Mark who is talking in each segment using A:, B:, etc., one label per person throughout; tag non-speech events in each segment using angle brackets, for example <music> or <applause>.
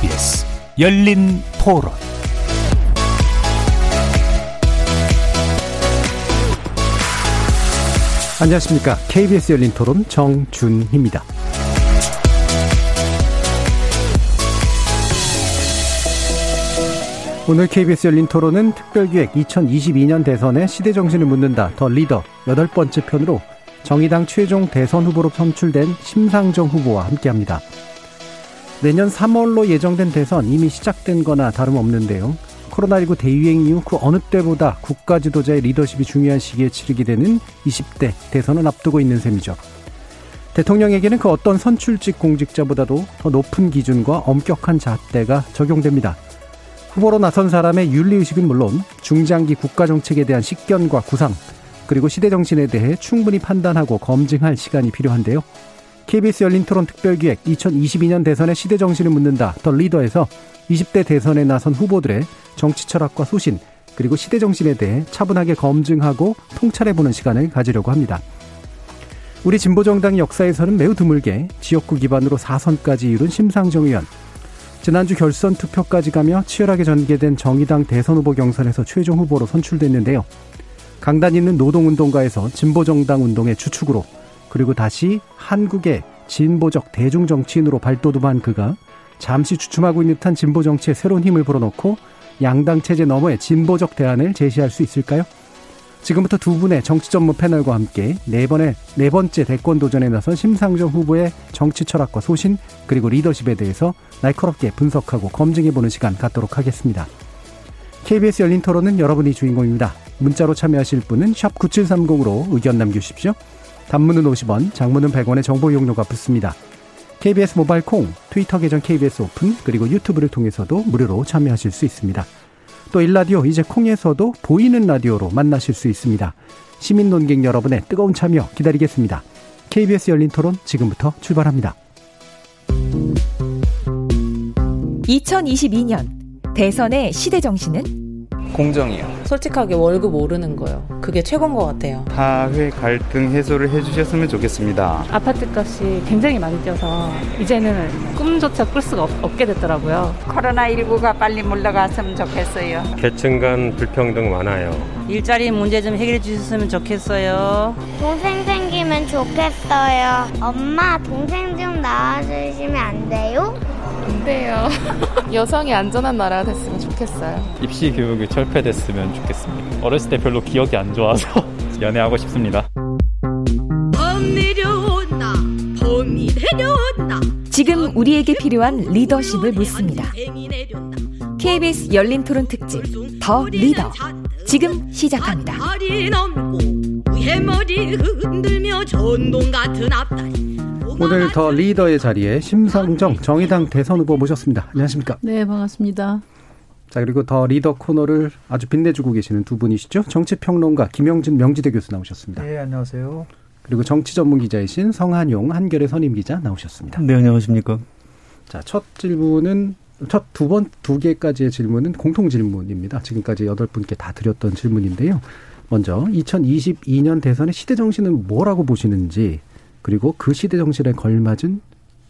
A: KBS 열린 토론
B: 안녕하십니까. KBS 열린 토론 정준희입니다. 오늘 KBS 열린 토론은 특별기획 2022년 대선의 시대정신을 묻는다 더 리더 여덟 번째 편으로 정의당 최종 대선 후보로 선출된 심상정 후보와 함께합니다. 내년 3월로 예정된 대선 이미 시작된 거나 다름없는데요. 코로나19 대유행 이후 그 어느 때보다 국가 지도자의 리더십이 중요한 시기에 치르게 되는 20대 대선을 앞두고 있는 셈이죠. 대통령에게는 그 어떤 선출직 공직자보다도 더 높은 기준과 엄격한 잣대가 적용됩니다. 후보로 나선 사람의 윤리의식은 물론 중장기 국가정책에 대한 식견과 구상, 그리고 시대정신에 대해 충분히 판단하고 검증할 시간이 필요한데요. KBS 열린 토론 특별기획 2022년 대선의 시대 정신을 묻는다 더 리더에서 20대 대선에 나선 후보들의 정치 철학과 소신, 그리고 시대 정신에 대해 차분하게 검증하고 통찰해보는 시간을 가지려고 합니다. 우리 진보정당 역사에서는 매우 드물게 지역구 기반으로 4선까지 이룬 심상정 의원, 지난주 결선 투표까지 가며 치열하게 전개된 정의당 대선 후보 경선에서 최종 후보로 선출됐는데요. 강단 있는 노동운동가에서 진보정당 운동의 주축으로 그리고 다시 한국의 진보적 대중정치인으로 발돋움한 그가 잠시 주춤하고 있는 듯한 진보 정치에 새로운 힘을 불어넣고 양당 체제 너머의 진보적 대안을 제시할 수 있을까요? 지금부터 두 분의 정치 전문 패널과 함께 네 번의 네 번째 대권 도전에 나선 심상정 후보의 정치 철학과 소신 그리고 리더십에 대해서 날카롭게 분석하고 검증해 보는 시간 갖도록 하겠습니다. KBS 열린 토론은 여러분이 주인공입니다. 문자로 참여하실 분은 9730으로 의견 남겨주십시오. 단문은 50원, 장문은 100원의 정보 이용료가 붙습니다. KBS 모바일 콩, 트위터 계정 KBS 오픈, 그리고 유튜브를 통해서도 무료로 참여하실 수 있습니다. 또 일라디오 이제 콩에서도 보이는 라디오로 만나실 수 있습니다. 시민 논객 여러분의 뜨거운 참여 기다리겠습니다. KBS 열린 토론 지금부터 출발합니다.
C: 2022년 대선의 시대 정신은
D: 공정이요.
E: 솔직하게 월급 오르는 거요. 그게 최고인 것 같아요.
D: 사회 갈등 해소를 해주셨으면 좋겠습니다.
F: 아파트 값이 굉장히 많이 뛰어서 이제는 꿈조차 꿀 수가 없, 게 됐더라고요.
G: 코로나19가 빨리 물러갔으면 좋겠어요.
H: 계층 간 불평등 많아요.
I: 일자리 문제 좀 해결해 주셨으면 좋겠어요.
J: 동생 생기면 좋겠어요. 엄마, 동생 좀 낳아주시면 안 돼요?
K: 안 돼요. 여성이 안전한 나라가 됐으면 좋겠어요.
L: 입시 교육이 철폐됐으면 좋겠습니다. 어렸을 때 별로 기억이 안 좋아서 <laughs> 연애하고 싶습니다.
C: 봄 내려온다. 봄이 내려온다. 지금 우리에게 필요한 리더십을 묻습니다. KBS 열린 토론 특집 더 리더 지금 시작합니다.
B: 오늘 더 리더의 자리에 심상정 정의당 대선 후보 모셨습니다. 안녕하십니까?
M: 네, 반갑습니다.
B: 자, 그리고 더 리더 코너를 아주 빛내주고 계시는 두 분이시죠. 정치평론가 김영진 명지대 교수 나오셨습니다.
N: 네, 안녕하세요.
B: 그리고 정치 전문 기자이신 성한용 한결의 선임 기자 나오셨습니다.
O: 네, 안녕하십니까?
B: 자, 첫 질문은 첫 두 번 두 개까지의 질문은 공통 질문입니다. 지금까지 여덟 분께 다 드렸던 질문인데요. 먼저 2022년 대선의 시대 정신은 뭐라고 보시는지 그리고 그 시대 정신에 걸맞은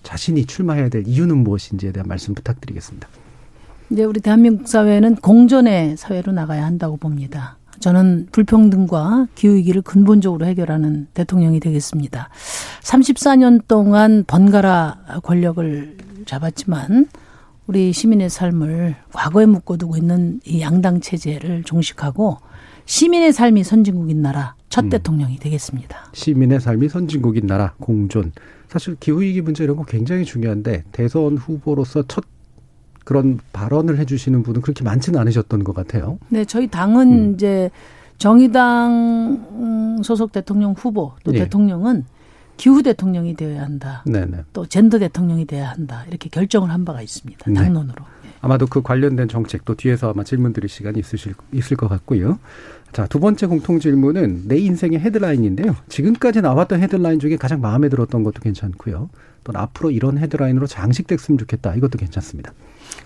B: 자신이 출마해야 될 이유는 무엇인지에 대한 말씀 부탁드리겠습니다.
M: 이제 우리 대한민국 사회는 공존의 사회로 나가야 한다고 봅니다. 저는 불평등과 기후위기를 근본적으로 해결하는 대통령이 되겠습니다. 34년 동안 번갈아 권력을 잡았지만 우리 시민의 삶을 과거에 묶어두고 있는 이 양당 체제를 종식하고 시민의 삶이 선진국인 나라 첫 음. 대통령이 되겠습니다.
B: 시민의 삶이 선진국인 나라 공존. 사실 기후위기 문제 이런 거 굉장히 중요한데 대선 후보로서 첫 그런 발언을 해주시는 분은 그렇게 많지는 않으셨던 것 같아요.
M: 네, 저희 당은 음. 이제 정의당 소속 대통령 후보 또 예. 대통령은 기후 대통령이 되어야 한다. 네네. 또 젠더 대통령이 되어야 한다. 이렇게 결정을 한 바가 있습니다. 네. 당론으로. 네.
B: 아마도 그 관련된 정책도 뒤에서 아마 질문 드릴 시간이 있으실 있을 것 같고요. 자, 두 번째 공통 질문은 내 인생의 헤드라인인데요. 지금까지 나왔던 헤드라인 중에 가장 마음에 들었던 것도 괜찮고요. 또 앞으로 이런 헤드라인으로 장식됐으면 좋겠다. 이것도 괜찮습니다.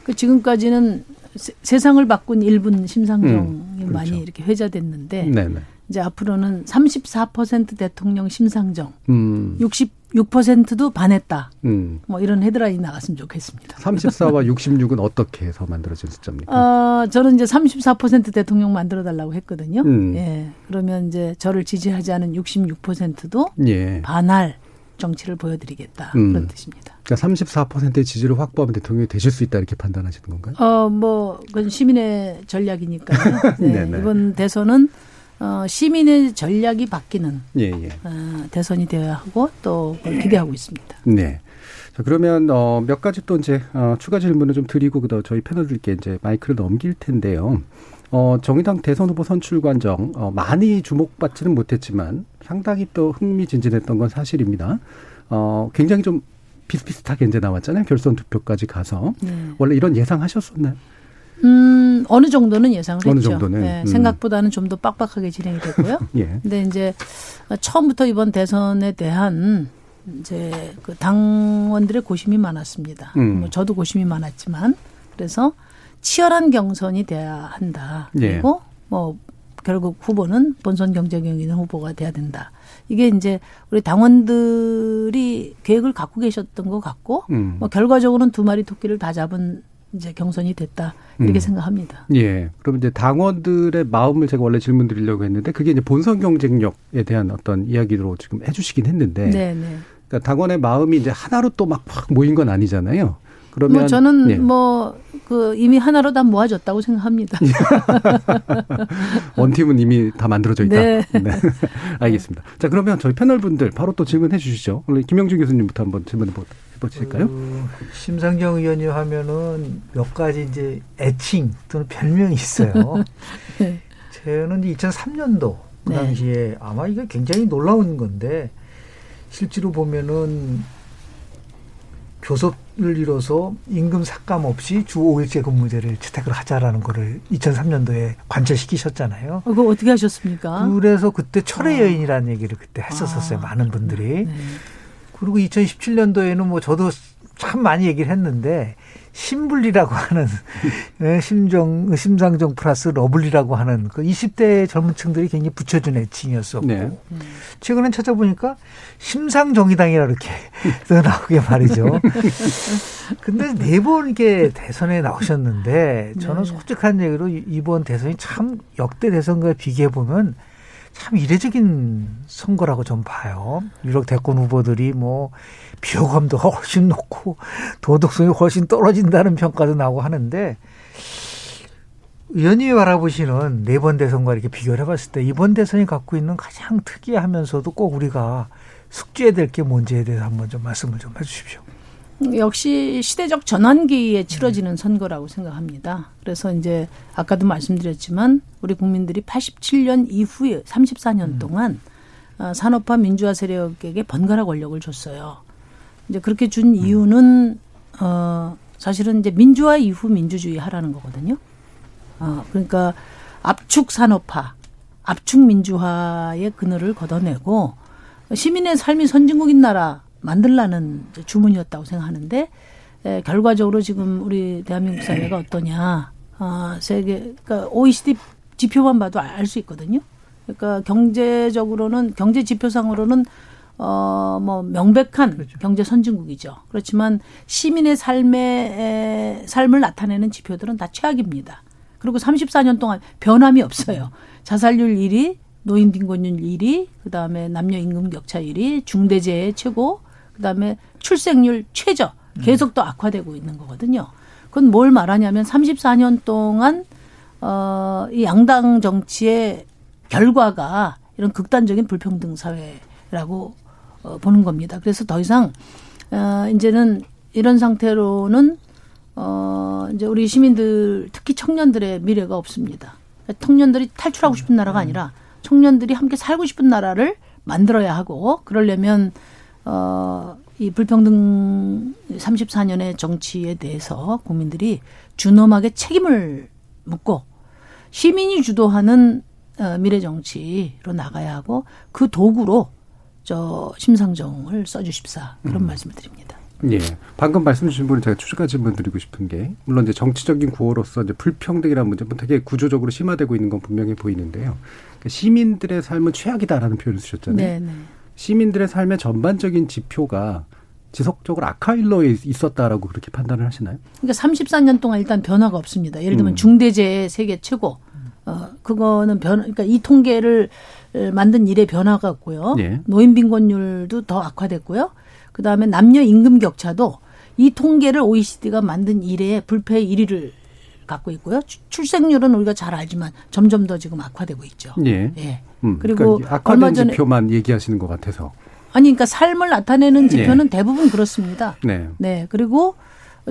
M: 그 지금까지는 세, 상을 바꾼 일분 심상정이 음, 그렇죠. 많이 이렇게 회자됐는데 네네. 이제 앞으로는 34% 대통령 심상정, 음. 60 66%도 반했다. 음. 뭐 이런 헤드라인 나갔으면 좋겠습니다.
B: 34와 66은 어떻게 해서 만들어진 숫자입니까?
M: 어, 저는 이제 34% 대통령 만들어 달라고 했거든요. 음. 예. 그러면 이제 저를 지지하지 않은 66%도 예. 반할 정치를 보여드리겠다. 음. 그런 뜻입니다.
B: 그러니까 34%의 지지를 확보하면 대통령이 되실 수 있다 이렇게 판단하시는 건가요?
M: 어, 뭐, 그건 시민의 전략이니까요. <laughs> 네. 이번 대선은 어, 시민의 전략이 바뀌는 예, 예. 어, 대선이 되어야 하고 또 기대하고 있습니다.
B: 네. 자, 그러면 어, 몇 가지 또 이제 어, 추가 질문을 좀 드리고 그다음 저희 패널들께 이제 마이크를 넘길 텐데요. 어, 정의당 대선 후보 선출 관정 어, 많이 주목받지는 못했지만 상당히 또 흥미진진했던 건 사실입니다. 어, 굉장히 좀 비슷비슷하게 이제 나왔잖아요. 결선 투표까지 가서 네. 원래 이런 예상하셨었나요?
M: 음, 어느 정도는 예상을 어느 했죠. 정도는. 네, 음. 생각보다는 좀 더 빡빡하게 진행이 됐고요. <laughs> 예. 근데 이제 처음부터 이번 대선에 대한 이제 그 당원들의 고심이 많았습니다. 음. 뭐 저도 고심이 많았지만 그래서 치열한 경선이 돼야 한다. 예. 그리고 예. 뭐 결국 후보는 본선 경쟁력 있는 후보가 돼야 된다. 이게 이제 우리 당원들이 계획을 갖고 계셨던 것 같고 음. 뭐 결과적으로는 두 마리 토끼를 다 잡은 이제 경선이 됐다 이렇게 음. 생각합니다.
B: 예. 그럼 이제 당원들의 마음을 제가 원래 질문 드리려고 했는데 그게 이제 본선 경쟁력에 대한 어떤 이야기로 지금 해주시긴 했는데. 네, 네. 그러니까 당원의 마음이 이제 하나로 또막 모인 건 아니잖아요.
M: 그러면 뭐 저는 예. 뭐그 이미 하나로 다 모아졌다고 생각합니다. <laughs>
B: 원팀은 이미 다 만들어져 있다. 네. <laughs> 네. 알겠습니다. 자 그러면 저희 패널 분들 바로 또 질문해 주시죠. 오늘 김영준 교수님부터 한번 질문해 보실까요? 그,
N: 심상정 의원님 하면은 몇 가지 이제 애칭 또는 별명이 있어요. <laughs> 네. 저는 2003년도 그 당시에 아마 이게 굉장히 놀라운 건데 실제로 보면은 교섭을 이뤄서 임금 삭감 없이 주 5일제 근무제를 채택을 하자라는 거를 2003년도에 관철시키셨잖아요.
M: 어, 그거 어떻게 하셨습니까?
N: 그래서 그때 철의 아. 여인이라는 얘기를 그때 했었었어요. 아. 많은 분들이. 네. 그리고 2017년도에는 뭐 저도 참 많이 얘기를 했는데 심블리라고 하는 <laughs> 예, 심정 심상정 플러스 lovely라고 하는 그 20대 젊은 층들이 굉장히 붙여준 애칭이었었고 네. 최근에 찾아보니까 심상정의당이라 이렇게 <laughs> 나오게 말이죠. 근데 네 번 이게 대선에 나오셨는데 저는 네. 솔직한 얘기로 이번 대선이 참 역대 대선과 비교해 보면 참 이례적인 선거라고 좀 봐요. 유력 대권 후보들이 뭐 비호감도 훨씬 높고 도덕성이 훨씬 떨어진다는 평가도 나오고 하는데 의원님이 바라보시는 네 번 대선과 이렇게 비교를 해봤을 때 이번 대선이 갖고 있는 가장 특이하면서도 꼭 우리가 숙지해야 될 게 뭔지에 대해서 한번 좀 말씀을 좀 해주십시오.
M: 역시 시대적 전환기에 치러지는 선거라고 생각합니다. 그래서 이제 아까도 말씀드렸지만 우리 국민들이 87년 이후에 34년 음. 동안 어, 산업화 민주화 세력에게 번갈아 권력을 줬어요. 이제 그렇게 준 음. 이유는 어 사실은 이제 민주화 이후 민주주의 하라는 거거든요. 어 그러니까 압축 산업화, 압축 민주화의 그늘을 걷어내고 시민의 삶이 선진국인 나라 만들라는 주문이었다고 생각하는데 에, 결과적으로 지금 우리 대한민국 사회가 어떠냐. 아, 세계, 그러니까 OECD 지표만 봐도 알 수 있거든요. 그러니까 경제적으로는 경제 지표상으로는 어, 뭐, 명백한 그렇죠. 경제 선진국이죠. 그렇지만 시민의 삶의, 삶을 나타내는 지표들은 다 최악입니다. 그리고 34년 동안 변함이 없어요. 자살률 1위, 노인 빈곤율 1위, 그 다음에 남녀 임금 격차 1위, 중대재해 최고, 그 다음에 출생률 최저, 계속 또 악화되고 있는 거거든요. 그건 뭘 말하냐면 34년 동안, 어, 이 양당 정치의 결과가 이런 극단적인 불평등 사회라고 어, 보는 겁니다. 그래서 더 이상 어, 이제는 이런 상태로는 어, 이제 우리 시민들 특히 청년들의 미래가 없습니다. 청년들이 탈출하고 싶은 나라가 아니라 청년들이 함께 살고 싶은 나라를 만들어야 하고 그러려면 어, 이 불평등 34년의 정치에 대해서 국민들이 준엄하게 책임을 묻고 시민이 주도하는 어, 미래 정치로 나가야 하고 그 도구로 저 심상정을 써주십사 그런 음. 말씀을 드립니다.
B: 예. 방금 말씀 주신 분은 제가 추가 질문 드리고 싶은 게, 물론 이제 정치적인 구호로서 이제 불평등이라는 문제는 되게 구조적으로 심화되고 있는 건 분명히 보이는데요. 그러니까 시민들의 삶은 최악이다라는 표현을 쓰셨잖아요. 네네. 네. 시민들의 삶의 전반적인 지표가 지속적으로 악화일로에 있었다라고 그렇게 판단을 하시나요?
M: 그러니까 34년 동안 일단 변화가 없습니다. 예를 들면 음. 중대재해 세계 최고. 어, 그거는 변, 그러니까 이 통계를 만든 일의 변화가 없고요. 네. 노인 빈곤율도 더 악화됐고요. 그 다음에 남녀 임금 격차도 이 통계를 OECD가 만든 이래에 불패 1위를 갖고 있고요. 출생률은 우리가 잘 알지만 점점 더 지금 악화되고 있죠.
B: 예. 예. 음, 그리고 그러니까 악화된 얼마 전에 지표만 얘기하시는 것 같아서.
M: 아니, 그러니까 삶을 나타내는 지표는 예. 대부분 그렇습니다. 네. 네. 그리고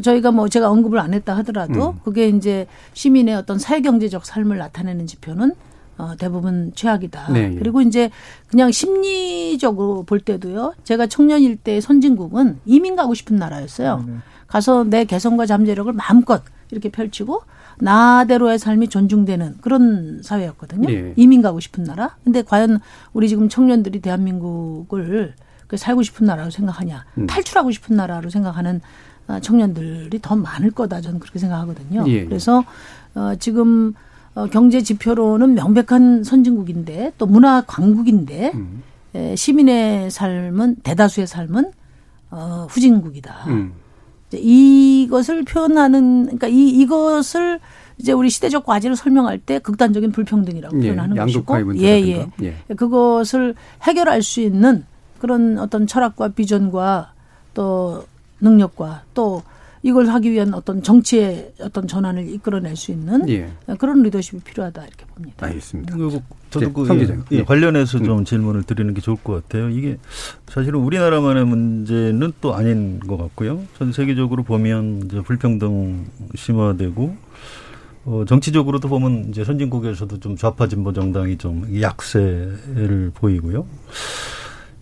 M: 저희가 뭐 제가 언급을 안 했다 하더라도 음. 그게 이제 시민의 어떤 사회경제적 삶을 나타내는 지표는 어, 대부분 최악이다. 네, 예. 그리고 이제 그냥 심리적으로 볼 때도요. 제가 청년일 때 선진국은 이민 가고 싶은 나라였어요. 네. 가서 내 개성과 잠재력을 마음껏 이렇게 펼치고 나대로의 삶이 존중되는 그런 사회였거든요. 네. 이민 가고 싶은 나라. 근데 과연 우리 지금 청년들이 대한민국을 그 살고 싶은 나라로 생각하냐, 음. 탈출하고 싶은 나라로 생각하는 어, 청년들이 더 많을 거다 저는 그렇게 생각하거든요. 예. 그래서 어 지금 어, 경제 지표로는 명백한 선진국인데 또 문화 강국인데 음. 에, 시민의 삶은 대다수의 삶은 어, 후진국이다. 음. 이것을 표현하는 그러니까 이 이것을 이제 우리 시대적 과제를 설명할 때 극단적인 불평등이라고 예, 표현하는 것이고 예, 예. 예. 그것을 해결할 수 있는 그런 어떤 철학과 비전과 또 능력과 또 이걸 하기 위한 어떤 정치의 어떤 전환을 이끌어낼 수 있는 예. 그런 리더십이 필요하다 이렇게 봅니다.
B: 알겠습니다.
O: 그리고 저도 그 예, 예, 관련해서 좀 음. 질문을 드리는 게 좋을 것 같아요. 이게 사실은 우리나라만의 문제는 또 아닌 것 같고요. 전 세계적으로 보면 이제 불평등 심화되고 어, 정치적으로도 보면 이제 선진국에서도 좀 좌파 진보 정당이 좀 약세를 보이고요.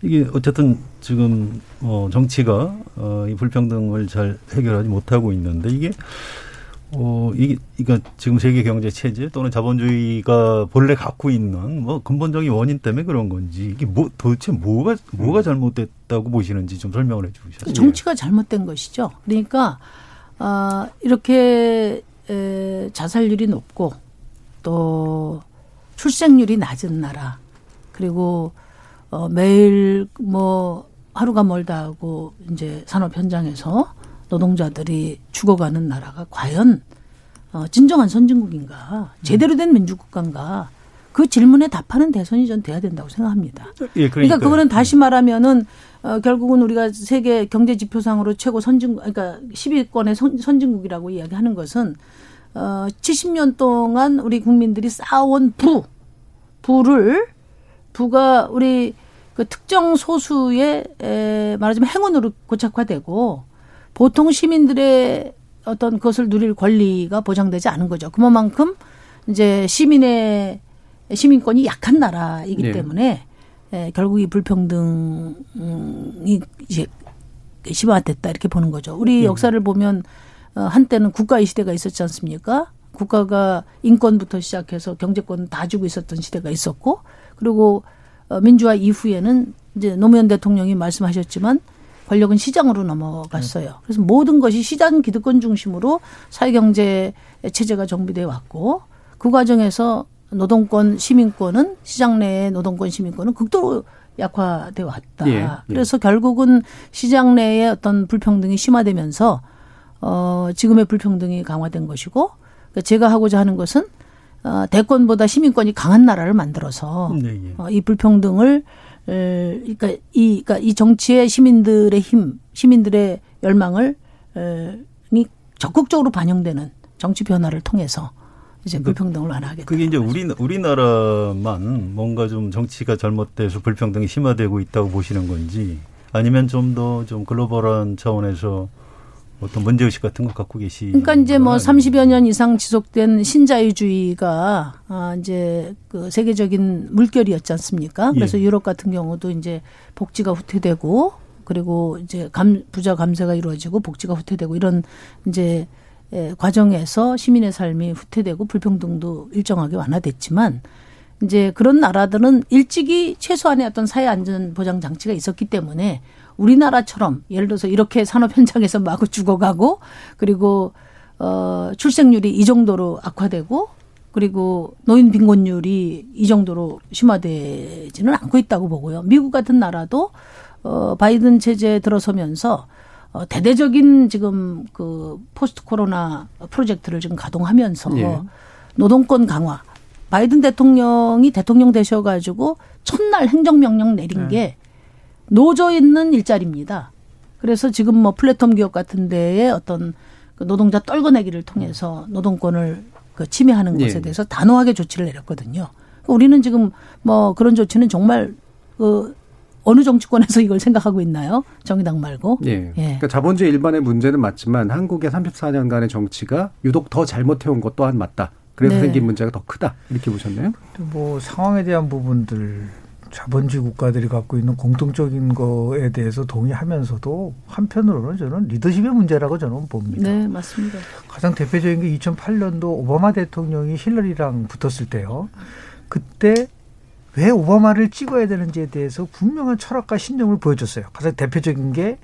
O: 이게 어쨌든 지금 어 정치가 어이 불평등을 잘 해결하지 못하고 있는데 이게 어 이게 그러니까 지금 세계 경제 체제 또는 자본주의가 본래 갖고 있는 뭐 근본적인 원인 때문에 그런 건지 이게 뭐 도대체 뭐가 뭐가 잘못됐다고 보시는지 좀 설명을 해 주시죠.
M: 정치가 잘못된 것이죠. 그러니까 아 이렇게 에, 자살률이 높고 또 출생률이 낮은 나라 그리고 어, 매일 뭐 하루가 멀다 하고 이제 산업 현장에서 노동자들이 죽어가는 나라가 과연 어, 진정한 선진국인가? 제대로 된 민주국가인가? 그 질문에 답하는 대선이 전 돼야 된다고 생각합니다. 예, 그러니까 그거는 다시 말하면은 어, 결국은 우리가 세계 경제 지표상으로 최고 선진 그러니까 10위권의 선, 선진국이라고 이야기하는 것은 어 70년 동안 우리 국민들이 쌓아온 부 부를 부가 우리 그 특정 소수의 에, 말하자면 행운으로 고착화되고 보통 시민들의 어떤 그것을 누릴 권리가 보장되지 않은 거죠. 그만큼 이제 시민의 시민권이 약한 나라이기 네. 때문에 에, 결국 이 불평등이 이제 심화됐다 이렇게 보는 거죠. 우리 네. 역사를 보면 어, 한때는 국가의 시대가 있었지 않습니까? 국가가 인권부터 시작해서 경제권 다 주고 있었던 시대가 있었고 그리고 어, 민주화 이후에는 이제 노무현 대통령이 말씀하셨지만 권력은 시장으로 넘어갔어요. 네. 그래서 모든 것이 시장 기득권 중심으로 사회경제 체제가 정비돼 왔고 그 과정에서 노동권 시민권은 시장 내의 노동권 시민권은 극도로 약화돼 왔다. 예, 예. 그래서 결국은 시장 내의 어떤 불평등이 심화되면서 어 지금의 불평등이 강화된 것이고 그러니까 제가 하고자 하는 것은 어, 대권보다 시민권이 강한 나라를 만들어서 네, 네. 어, 이 불평등을 에, 그러니까 이 그러니까 이 정치의 시민들의 힘, 시민들의 열망을 에, 이 적극적으로 반영되는 정치 변화를 통해서 이제 그 불평등을 완화하겠다.
O: 그게 이제 우리 우리나라만 뭔가 좀 정치가 잘못돼서 불평등이 심화되고 있다고 보시는 건지 아니면 좀 더좀 좀 글로벌한 차원에서 어떤 문제의식 같은 거 갖고 계시.
M: 그러니까 이제 뭐 30여 년 이상 지속된 신자유주의가 아 이제 그 세계적인 물결이었지 않습니까? 그래서 예. 유럽 같은 경우도 이제 복지가 후퇴되고 그리고 이제 감 부자 감세가 이루어지고 복지가 후퇴되고 이런 이제 에, 과정에서 시민의 삶이 후퇴되고 불평등도 일정하게 완화됐지만 이제 그런 나라들은 일찍이 최소한의 어떤 사회 안전 보장 장치가 있었기 때문에 우리나라처럼 예를 들어서 이렇게 산업 현장에서 마구 죽어가고 그리고 어 출생률이 이 정도로 악화되고 그리고 노인 빈곤율이 이 정도로 심화되지는 않고 있다고 보고요. 미국 같은 나라도 어 바이든 체제에 들어서면서 어 대대적인 지금 그 포스트 코로나 프로젝트를 지금 가동하면서 예. 노동권 강화 바이든 대통령이 대통령 되셔 가지고 첫날 행정명령 내린 네. 게 노조 있는 일자리입니다. 그래서 지금 뭐 플랫폼 기업 같은 데에 어떤 그 노동자 떨궈내기를 통해서 노동권을 그 침해하는 것에 예. 대해서 단호하게 조치를 내렸거든요. 우리는 지금 뭐 그런 조치는 정말 그 어느 정치권에서 이걸 생각하고 있나요? 정의당 말고.
B: 예. 예. 그러니까 자본주의 일반의 문제는 맞지만 한국의 34년간의 정치가 유독 더 잘못해온 것 또한 맞다. 그래서 네. 생긴 문제가 더 크다. 이렇게 보셨나요?
N: 뭐 상황에 대한 부분들 자본주의 국가들이 갖고 있는 공통적인 거에 대해서 동의하면서도 한편으로는 저는 리더십의 문제라고 저는 봅니다.
M: 네, 맞습니다.
N: 가장 대표적인 게 2008년도 오바마 대통령이 힐러리랑 붙었을 때요. 그때 왜 오바마를 찍어야 되는지에 대해서 분명한 철학과 신념을 보여줬어요. 가장 대표적인 게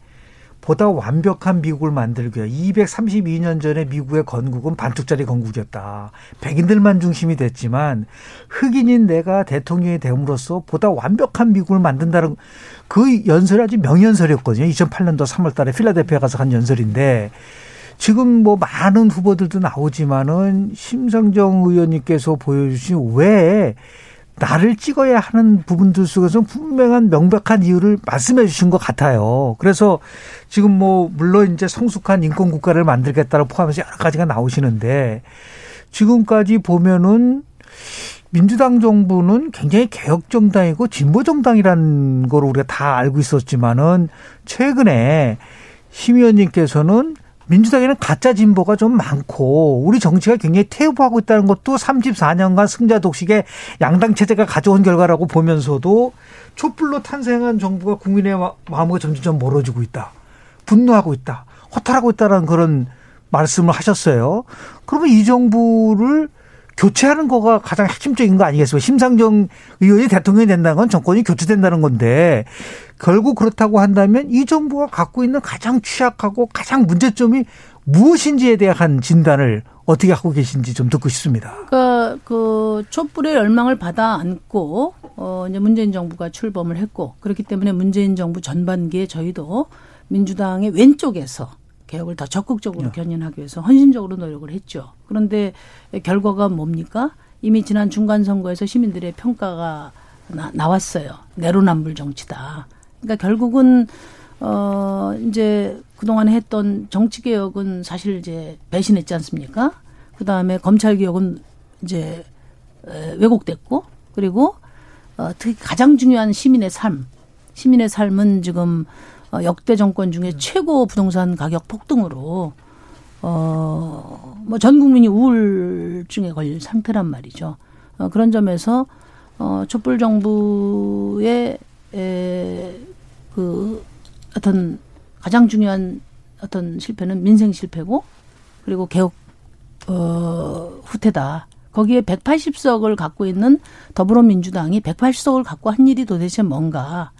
N: 보다 완벽한 미국을 만들고요. 232년 전에 미국의 건국은 반쪽짜리 건국이었다. 백인들만 중심이 됐지만 흑인인 내가 대통령이 됨으로써 보다 완벽한 미국을 만든다는 그 연설이 아주 명연설이었거든요. 2008년도 3월 달에 필라델피아 가서 한 연설인데 지금 뭐 많은 후보들도 나오지만은 심상정 의원님께서 보여주신 왜 나를 찍어야 하는 부분들 속에서 분명한 명백한 이유를 말씀해 주신 것 같아요. 그래서 지금 뭐 물론 이제 성숙한 인권 국가를 만들겠다를 포함해서 여러 가지가 나오시는데 지금까지 보면은 민주당 정부는 굉장히 개혁 정당이고 진보 정당이라는 걸 우리가 다 알고 있었지만은 최근에 심 의원님께서는 민주당에는 가짜 진보가 좀 많고 우리 정치가 굉장히 퇴보하고 있다는 것도 34년간 승자 독식의 양당 체제가 가져온 결과라고 보면서도 촛불로 탄생한 정부가 국민의 마음과 점점 멀어지고 있다. 분노하고 있다. 허탈하고 있다라는 그런 말씀을 하셨어요. 그러면 이 정부를 교체하는 거가 가장 핵심적인 거 아니겠어요? 심상정 의원이 대통령이 된다는 건 정권이 교체된다는 건데 결국 그렇다고 한다면 이 정부가 갖고 있는 가장 취약하고 가장 문제점이 무엇인지에 대한 진단을 어떻게 하고 계신지 좀 듣고 싶습니다.
M: 그러니까 그 촛불의 열망을 받아 안고 어 이제 문재인 정부가 출범을 했고 그렇기 때문에 문재인 정부 전반기에 저희도 민주당의 왼쪽에서 개혁을 더 적극적으로 네. 견인하기 위해서 헌신적으로 노력을 했죠. 그런데 결과가 뭡니까? 이미 지난 중간 선거에서 시민들의 평가가 나, 왔어요 내로남불 정치다. 그러니까 결국은 어 이제 그동안 했던 정치 개혁은 사실 이제 배신했지 않습니까? 그다음에 검찰 개혁은 이제 왜곡됐고 그리고 어 특히 가장 중요한 시민의 삶. 시민의 삶은 지금 어, 역대 정권 중에 음. 최고 부동산 가격 폭등으로 어, 뭐 전 국민이 우울증에 걸릴 상태란 말이죠. 어, 그런 점에서 어, 촛불 정부의 에, 그 어떤 가장 중요한 어떤 실패는 민생 실패고 그리고 개혁 어, 후퇴다. 거기에 180석을 갖고 있는 더불어민주당이 180석을 갖고 한 일이 도대체 뭔가.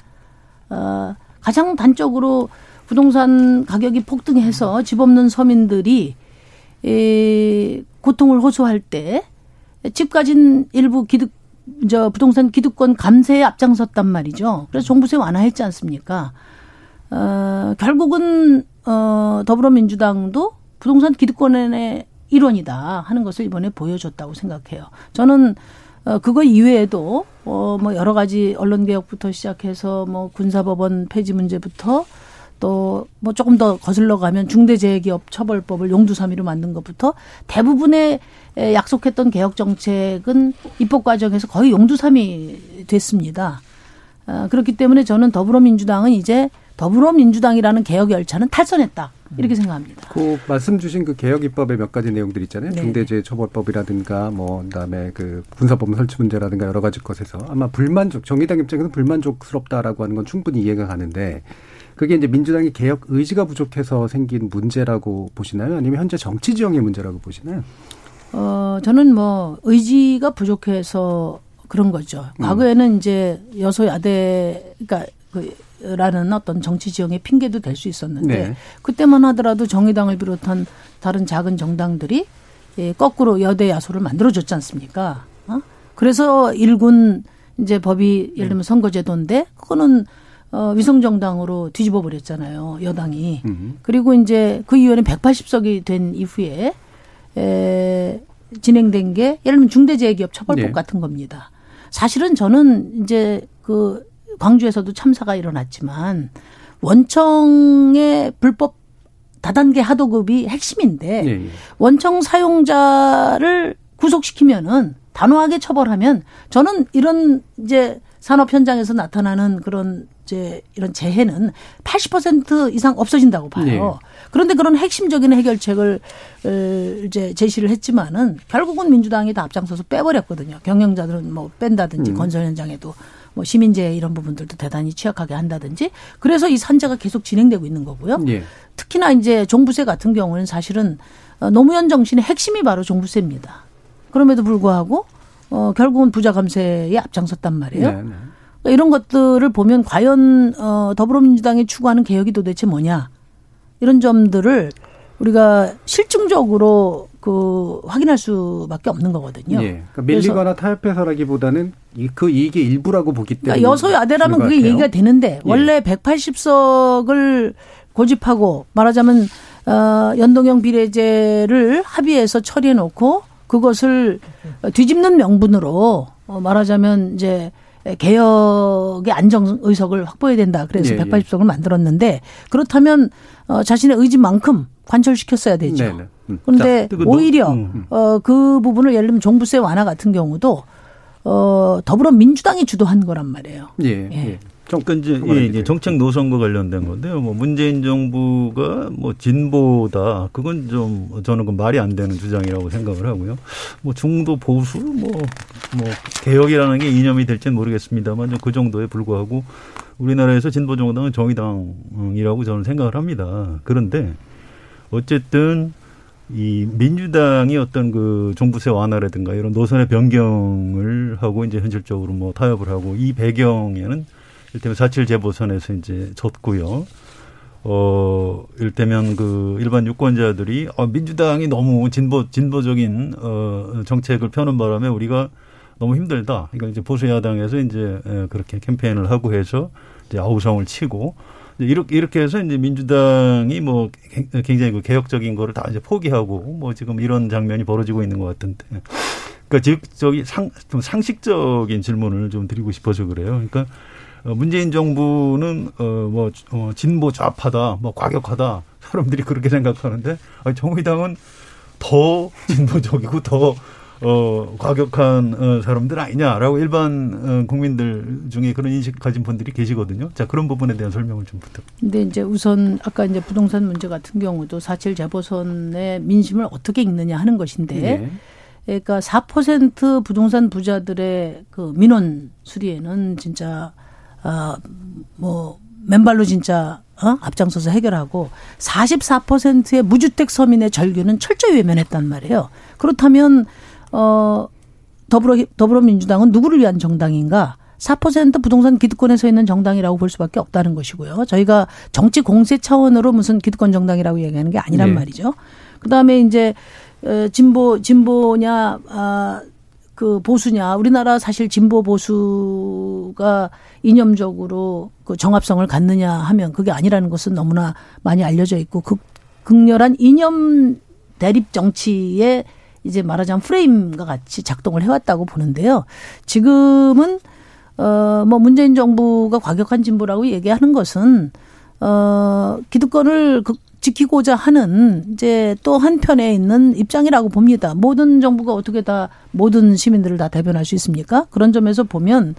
M: 어, 가장 단적으로 부동산 가격이 폭등해서 집 없는 서민들이 에, 고통을 호소할 때 집 가진 일부 기득 저 부동산 기득권 감세에 앞장섰단 말이죠. 그래서 종부세 완화했지 않습니까? 어, 결국은 어, 더불어민주당도 부동산 기득권의 일원이다 하는 것을 이번에 보여줬다고 생각해요. 저는 어, 그거 이외에도 어, 뭐 여러 가지 언론 개혁부터 시작해서 뭐 군사법원 폐지 문제부터 또 뭐 조금 더 거슬러 가면 중대재해기업 처벌법을 용두사미로 만든 것부터 대부분의 약속했던 개혁 정책은 입법 과정에서 거의 용두사미 됐습니다. 어, 그렇기 때문에 저는 더불어민주당은 이제 더불어민주당이라는 개혁 열차는 탈선했다. 이렇게 생각합니다.
B: 그 말씀 주신 그 개혁 입법의 몇 가지 내용들 있잖아요. 네. 중대재해처벌법이라든가 뭐 그다음에 그 군사법 설치 문제라든가 여러 가지 것에서 아마 불만족 정의당 입장에서 불만족스럽다라고 하는 건 충분히 이해가 가는데 그게 이제 민주당이 개혁 의지가 부족해서 생긴 문제라고 보시나요? 아니면 현재 정치 지형의 문제라고 보시나요?
M: 어, 저는 뭐 의지가 부족해서 그런 거죠. 음. 과거에는 음. 이제 여소야대 그러니까 그 라는 어떤 정치 지형의 핑계도 될 수 있었는데 네. 그때만 하더라도 정의당을 비롯한 다른 작은 정당들이 예, 거꾸로 여대 야소를 만들어줬지 않습니까? 어? 그래서 일군 이제 법이 예를 들면 선거제도인데 그거는 어, 위성정당으로 뒤집어 버렸잖아요. 여당이. 음. 그리고 이제 그 이후에는 180석이 된 이후에 에, 진행된 게 예를 들면 중대재해기업 처벌법 네. 같은 겁니다. 사실은 저는 이제 그 광주에서도 참사가 일어났지만 원청의 불법 다단계 하도급이 핵심인데 네. 원청 사용자를 구속시키면은 단호하게 처벌하면 저는 이런 이제 산업 현장에서 나타나는 그런 이제 이런 재해는 80% 이상 없어진다고 봐요. 네. 그런데 그런 핵심적인 해결책을 이제 제시를 했지만은 결국은 민주당이 다 앞장서서 빼버렸거든요. 경영자들은 뭐 뺀다든지 음. 건설 현장에도 뭐 시민재해 이런 부분들도 대단히 취약하게 한다든지 그래서 이 산재가 계속 진행되고 있는 거고요. 네. 특히나 이제 종부세 같은 경우는 사실은 어, 노무현 정신의 핵심이 바로 종부세입니다. 그럼에도 불구하고 어 결국은 부자 감세에 앞장섰단 말이에요. 네, 네. 그러니까 이런 것들을 보면 과연 어 더불어민주당이 추구하는 개혁이 도대체 뭐냐 이런 점들을 우리가 실증적으로 그 확인할 수밖에 없는 거거든요. 예.
B: 그러니까 밀리거나 타협해서라기보다는 그 이익의 일부라고 보기 때문에
M: 그러니까 여소야대라면 그게 얘기가 되는데 예. 원래 180석을 고집하고 말하자면 어 연동형 비례제를 합의해서 처리해 놓고 그것을 뒤집는 명분으로 어 말하자면 이제 개혁의 안정 의석을 확보해야 된다. 그래서 예, 180석을 예. 만들었는데 그렇다면 어, 자신의 의지만큼 관철시켰어야 되죠. 네네. 음. 그런데 자, 오히려 음, 음. 어, 그 부분을 예를 들면 종부세 완화 같은 경우도 어, 더불어민주당이 주도한 거란 말이에요.
O: 예. 예. 예. 그러니까 이제, 예, 이제 정책 노선과 관련된 건데요. 뭐 문재인 정부가 뭐 진보다 그건 좀 저는 그 말이 안 되는 주장이라고 생각을 하고요. 뭐 중도 보수 뭐뭐 뭐 개혁이라는 게 이념이 될지는 모르겠습니다만 좀 그 정도에 불구하고 우리나라에서 진보 정당은 정의당이라고 저는 생각을 합니다. 그런데 어쨌든 이 민주당이 어떤 그 종부세 완화라든가 이런 노선의 변경을 하고 이제 현실적으로 뭐 타협을 하고 이 배경에는 일테면 사칠 재보선에서 이제 졌고요. 어, 일테면 그 일반 유권자들이 어, 민주당이 너무 진보, 진보적인 어, 정책을 펴는 바람에 우리가 너무 힘들다. 그러니까 이제 보수 야당에서 이제 그렇게 캠페인을 하고 해서 이제 아우성을 치고 이렇게 이렇게 해서 이제 민주당이 뭐 굉장히 그 개혁적인 거를 다 이제 포기하고 뭐 지금 이런 장면이 벌어지고 있는 것 같은데. 그러니까 즉 저기 상 좀 상식적인 질문을 좀 드리고 싶어서 그래요. 그러니까 어, 문재인 정부는 어뭐 어, 진보 좌파다, 뭐 과격하다 사람들이 그렇게 생각하는데 정의당은 더 진보적이고 더 어, 과격한 어, 사람들 아니냐라고 일반 어, 국민들 중에 그런 인식 가진 분들이 계시거든요. 자, 그런 부분에 대한 설명을 좀 부탁.
M: 근데 이제 우선 아까 이제 부동산 문제 같은 경우도 사칠 재보선의 민심을 어떻게 읽느냐 하는 것인데 네. 그러니까 4% 부동산 부자들의 그 민원 수리에는 진짜 아뭐 맨발로 진짜 어? 앞장서서 해결하고 44%의 무주택 서민의 절규는 철저히 외면했단 말이에요. 그렇다면 어 더불어 더불어민주당은 누구를 위한 정당인가? 4% 부동산 기득권에 서 있는 정당이라고 볼 수밖에 없다는 것이고요. 저희가 정치 공세 차원으로 무슨 기득권 정당이라고 얘기하는 게 아니란 네. 말이죠. 그다음에 이제 어, 진보 진보냐 아, 그 보수냐 우리나라 사실 진보 보수가 이념적으로 그 정합성을 갖느냐 하면 그게 아니라는 것은 너무나 많이 알려져 있고 극, 극렬한 이념 대립 정치에 이제 말하자면 프레임과 같이 작동을 해왔다고 보는데요. 지금은 어뭐 문재인 정부가 과격한 진보라고 얘기하는 것은 어 기득권을 지키고자 하는 이제 또 한편에 있는 입장이라고 봅니다. 모든 정부가 어떻게 다 모든 시민들을 다 대변할 수 있습니까? 그런 점에서 보면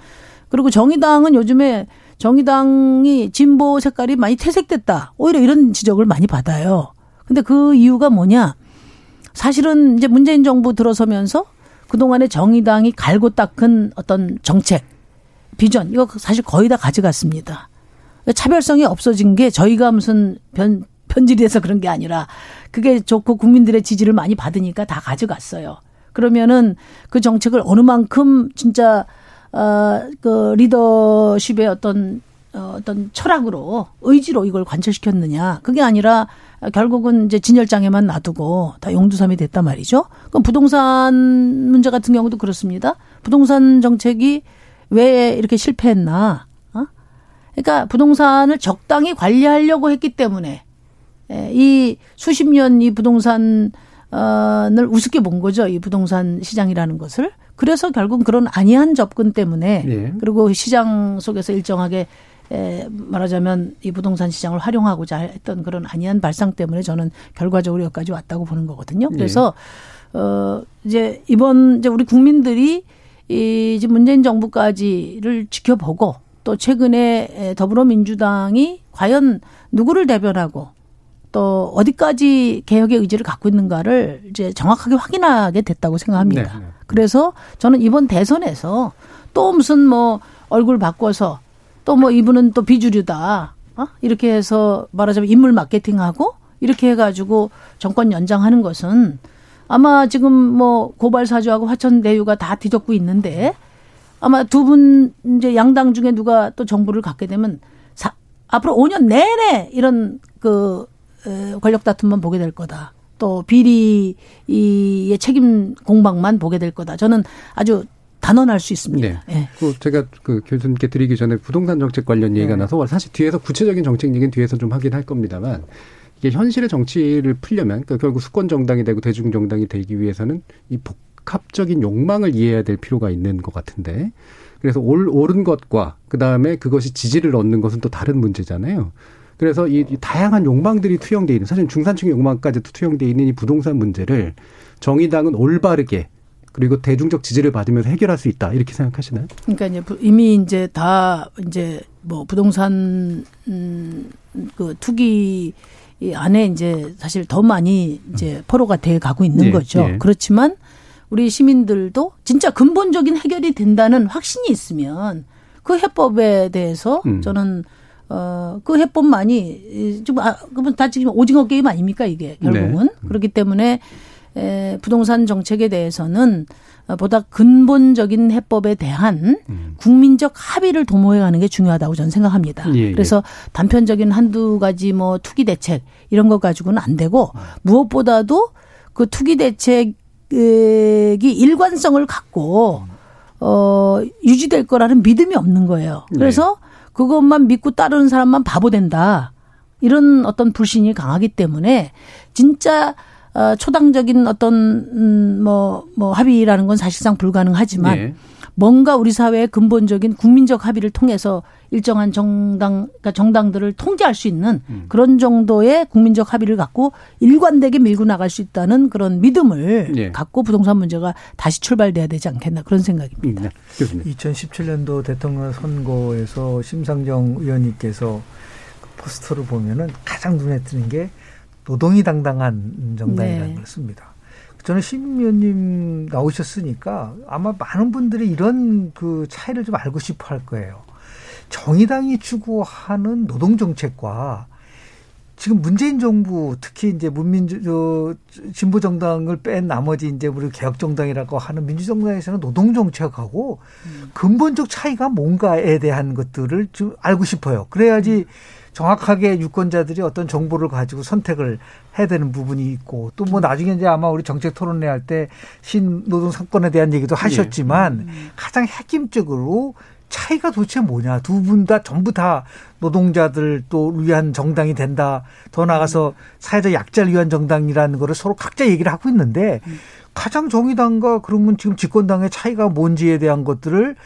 M: 그리고 정의당은 요즘에 정의당이 진보 색깔이 많이 퇴색됐다. 오히려 이런 지적을 많이 받아요. 근데 그 이유가 뭐냐? 사실은 이제 문재인 정부 들어서면서 그동안에 정의당이 갈고 닦은 어떤 정책, 비전, 이거 사실 거의 다 가져갔습니다. 차별성이 없어진 게 저희가 무슨 변, 편질해서 그런 게 아니라 그게 좋고 국민들의 지지를 많이 받으니까 다 가져갔어요. 그러면은 그 정책을 어느 만큼 진짜, 어, 그 리더십의 어떤 어, 어떤 철학으로 의지로 이걸 관철시켰느냐 그게 아니라 결국은 이제 진열장에만 놔두고 다 용두삼이 됐단 말이죠. 그럼 부동산 문제 같은 경우도 그렇습니다. 부동산 정책이 왜 이렇게 실패했나? 어? 그러니까 부동산을 적당히 관리하려고 했기 때문에 예, 이 수십 년 이 부동산 을 우습게 본 거죠. 이 부동산 시장이라는 것을. 그래서 결국 그런 안이한 접근 때문에 예. 그리고 시장 속에서 일정하게 에, 말하자면 이 부동산 시장을 활용하고자 했던 그런 안이한 발상 때문에 저는 결과적으로 여기까지 왔다고 보는 거거든요. 그래서 네. 어 이제 이번 이제 우리 국민들이 이 이제 문재인 정부까지를 지켜보고 또 최근에 더불어민주당이 과연 누구를 대변하고 또 어디까지 개혁의 의지를 갖고 있는가를 이제 정확하게 확인하게 됐다고 생각합니다. 네, 네. 그래서 저는 이번 대선에서 또 무슨 뭐 얼굴 바꿔서 또 뭐 이분은 또 비주류다. 어? 이렇게 해서 말하자면 인물 마케팅하고 이렇게 해가지고 정권 연장하는 것은 아마 지금 뭐 고발 사주하고 화천 대유가 다 뒤덮고 있는데 아마 두 분 이제 양당 중에 누가 또 정부를 갖게 되면 사, 앞으로 5년 내내 이런 그 권력 다툼만 보게 될 거다. 또 비리의 책임 공방만 보게 될 거다. 저는 아주 단언할 수 있습니다. 네.
B: 네. 그 제가 그 교수님께 드리기 전에 부동산 정책 관련 얘기가 네. 나서 사실 뒤에서 구체적인 정책 얘기는 뒤에서 좀 하긴 할 겁니다만 이게 현실의 정치를 풀려면 그러니까 결국 수권 정당이 되고 대중 정당이 되기 위해서는 이 복합적인 욕망을 이해해야 될 필요가 있는 것 같은데 그래서 올, 옳은 것과 그 다음에 그것이 지지를 얻는 것은 또 다른 문제잖아요. 그래서 이, 이 다양한 욕망들이 투영돼 있는 사실 중산층의 욕망까지도 투영돼 있는 이 부동산 문제를 정의당은 올바르게 그리고 대중적 지지를 받으면서 해결할 수 있다 이렇게 생각하시나요?
M: 그러니까 이제 이미 이제 다 이제 뭐 부동산 음그 투기 안에 이제 사실 더 많이 이제 포로가 돼 가고 있는 네, 거죠. 네. 그렇지만 우리 시민들도 진짜 근본적인 해결이 된다는 확신이 있으면 그 해법에 대해서 음. 저는 어 그 해법만이 좀 아, 그러면 다 지금 오징어 게임 아닙니까 이게 결국은 네. 그렇기 때문에 에, 부동산 정책에 대해서는 보다 근본적인 해법에 대한 음. 국민적 합의를 도모해 가는 게 중요하다고 저는 생각합니다. 예, 예. 그래서 단편적인 한두 가지 뭐 투기 대책 이런 것 가지고는 안 되고 무엇보다도 그 투기 대책이 일관성을 갖고 어 유지될 거라는 믿음이 없는 거예요. 네. 그래서 네. 그것만 믿고 따르는 사람만 바보 된다. 이런 어떤 불신이 강하기 때문에 진짜 어, 초당적인 어떤 음, 뭐, 뭐 합의라는 건 사실상 불가능하지만 네. 뭔가 우리 사회의 근본적인 국민적 합의를 통해서 일정한 정당, 그러니까 정당들을 통제할 수 있는 음. 그런 정도의 국민적 합의를 갖고 일관되게 밀고 나갈 수 있다는 그런 믿음을 네. 갖고 부동산 문제가 다시 출발돼야 되지 않겠나 그런 생각입니다. 네.
N: 2017년도 대통령 선거에서 심상정 의원님께서 그 포스터를 보면은 가장 눈에 띄는 게 노동이 당당한 정당이라는 네. 걸 씁니다. 저는 신위원님 나오셨으니까 아마 많은 분들이 이런 그 차이를 좀 알고 싶어 할 거예요. 정의당이 추구하는 노동 정책과 지금 문재인 정부 특히 이제 문민주 저 진보 정당을 뺀 나머지 이제 우리 개혁 정당이라고 하는 민주 정당에서는 노동 정책하고 음. 근본적 차이가 뭔가에 대한 것들을 좀 알고 싶어요. 그래야지 음. 정확하게 유권자들이 어떤 정보를 가지고 선택을 해야 되는 부분이 있고 또 뭐 나중에 이제 아마 우리 정책 토론회 할 때 신노동 상권에 대한 얘기도 예. 하셨지만 네. 가장 핵심적으로 차이가 도대체 뭐냐. 두 분 다 전부 다 노동자들 또 위한 정당이 된다. 더 나가서 사회적 약자를 위한 정당이라는 거를 서로 각자 얘기를 하고 있는데 음. 가장 정의당과 그러면 지금 집권당의 차이가 뭔지에 대한 것들을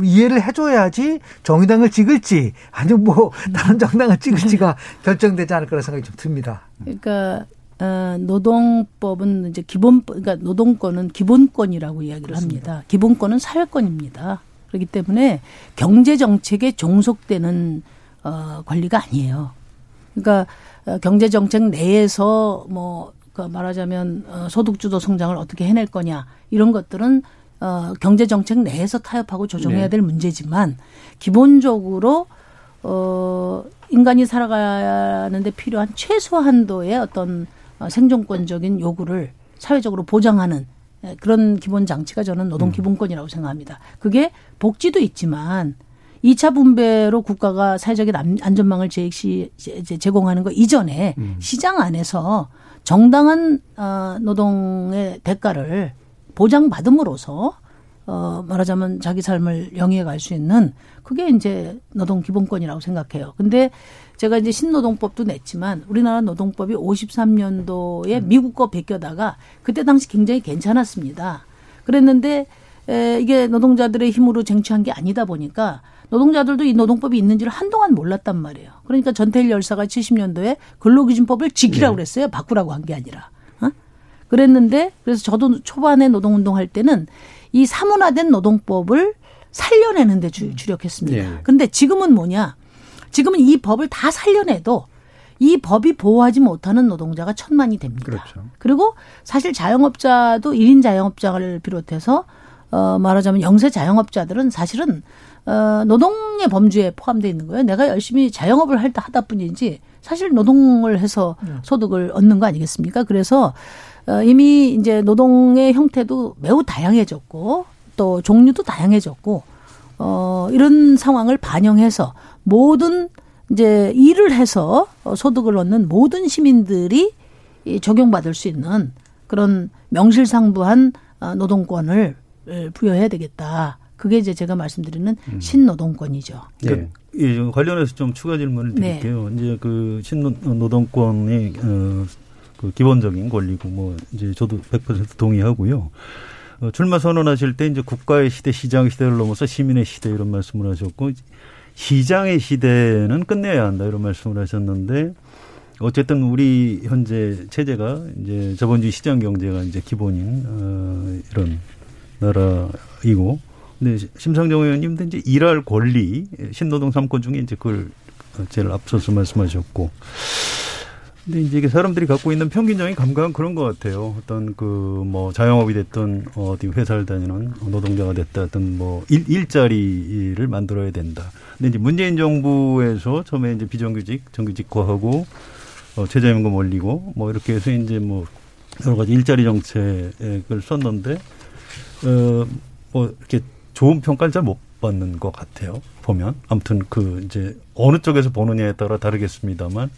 N: 이해를 해줘야지 정의당을 찍을지 아니면 뭐 다른 정당을 찍을지가 <laughs> 결정되지 않을 거라 생각이 좀 듭니다.
M: 그러니까 어, 노동법은 이제 기본 그러니까 노동권은 기본권이라고 이야기를 그렇습니다. 합니다. 기본권은 사회권입니다. 그렇기 때문에 경제 정책에 종속되는 어, 권리가 아니에요. 그러니까 어, 경제 정책 내에서 뭐그 말하자면 어, 소득주도 성장을 어떻게 해낼 거냐 이런 것들은 어, 경제 정책 내에서 타협하고 조정해야 네. 될 문제지만 기본적으로 어, 인간이 살아가는데 필요한 최소한도의 어떤 어, 생존권적인 요구를 사회적으로 보장하는 예, 그런 기본 장치가 저는 노동 음. 기본권이라고 생각합니다. 그게 복지도 있지만 2차 분배로 국가가 사회적인 안전망을 제시, 제공하는 거 이전에 음. 시장 안에서 정당한 어, 노동의 대가를 보장받음으로써 어, 말하자면 자기 삶을 영위해 갈 수 있는 그게 이제 노동 기본권이라고 생각해요. 근데 제가 이제 신노동법도 냈지만 우리나라 노동법이 53년도에 음. 미국 거 베껴다가 그때 당시 굉장히 괜찮았습니다. 그랬는데 에, 이게 노동자들의 힘으로 쟁취한 게 아니다 보니까 노동자들도 이 노동법이 있는지를 한동안 몰랐단 말이에요. 그러니까 전태일 열사가 70년도에 근로기준법을 지키라고 네. 그랬어요. 바꾸라고 한 게 아니라. 어? 그랬는데 그래서 저도 초반에 노동운동 할 때는 이 사문화된 노동법을 살려내는 데 주, 주력했습니다. 네. 근데 지금은 뭐냐? 지금은 이 법을 다 살려내도 이 법이 보호하지 못하는 노동자가 천만이 됩니다. 그렇죠. 그리고 사실 자영업자도 1인 자영업자를 비롯해서 어 말하자면 영세 자영업자들은 사실은 어 노동의 범주에 포함되어 있는 거예요. 내가 열심히 자영업을 할 때 하다 뿐이지 사실 노동을 해서 네. 소득을 얻는 거 아니겠습니까? 그래서 어 이미 이제 노동의 형태도 매우 다양해졌고 또 종류도 다양해졌고 어 이런 상황을 반영해서 모든 이제 일을 해서 소득을 얻는 모든 시민들이 적용받을 수 있는 그런 명실상부한 어, 노동권을 부여해야 되겠다. 그게 이제 제가 말씀드리는 음. 신노동권이죠.
O: 네. 그, 관련해서 좀 추가 질문을 네. 드릴게요. 네. 이제 그 신노동권이 어, 그 기본적인 권리고 뭐 이제 저도 100% 동의하고요. 어, 출마 선언하실 때 이제 국가의 시대, 시장의 시대를 넘어서 시민의 시대 이런 말씀을 하셨고 시장의 시대는 끝내야 한다 이런 말씀을 하셨는데 어쨌든 우리 현재 체제가 이제 자본주의 시장 경제가 이제 기본인 어 이런 나라이고 근데 심상정 의원님도 이제 일할 권리 신노동 삼권 중에 이제 그걸 제일 앞서서 말씀하셨고 근데 이제 사람들이 갖고 있는 평균적인 감각은 그런 것 같아요. 어떤 그 뭐 자영업이 됐든 어디 회사를 다니는 노동자가 됐다 어떤 뭐 일, 일자리를 만들어야 된다. 근데 이제 문재인 정부에서 처음에 이제 비정규직, 정규직화하고 어, 최저임금 올리고 뭐 이렇게 해서 이제 뭐 여러 가지 일자리 정책을 썼는데 어뭐 이렇게 좋은 평가를 잘 못 받는 것 같아요. 보면 아무튼 그 이제 어느 쪽에서 보느냐에 따라 다르겠습니다만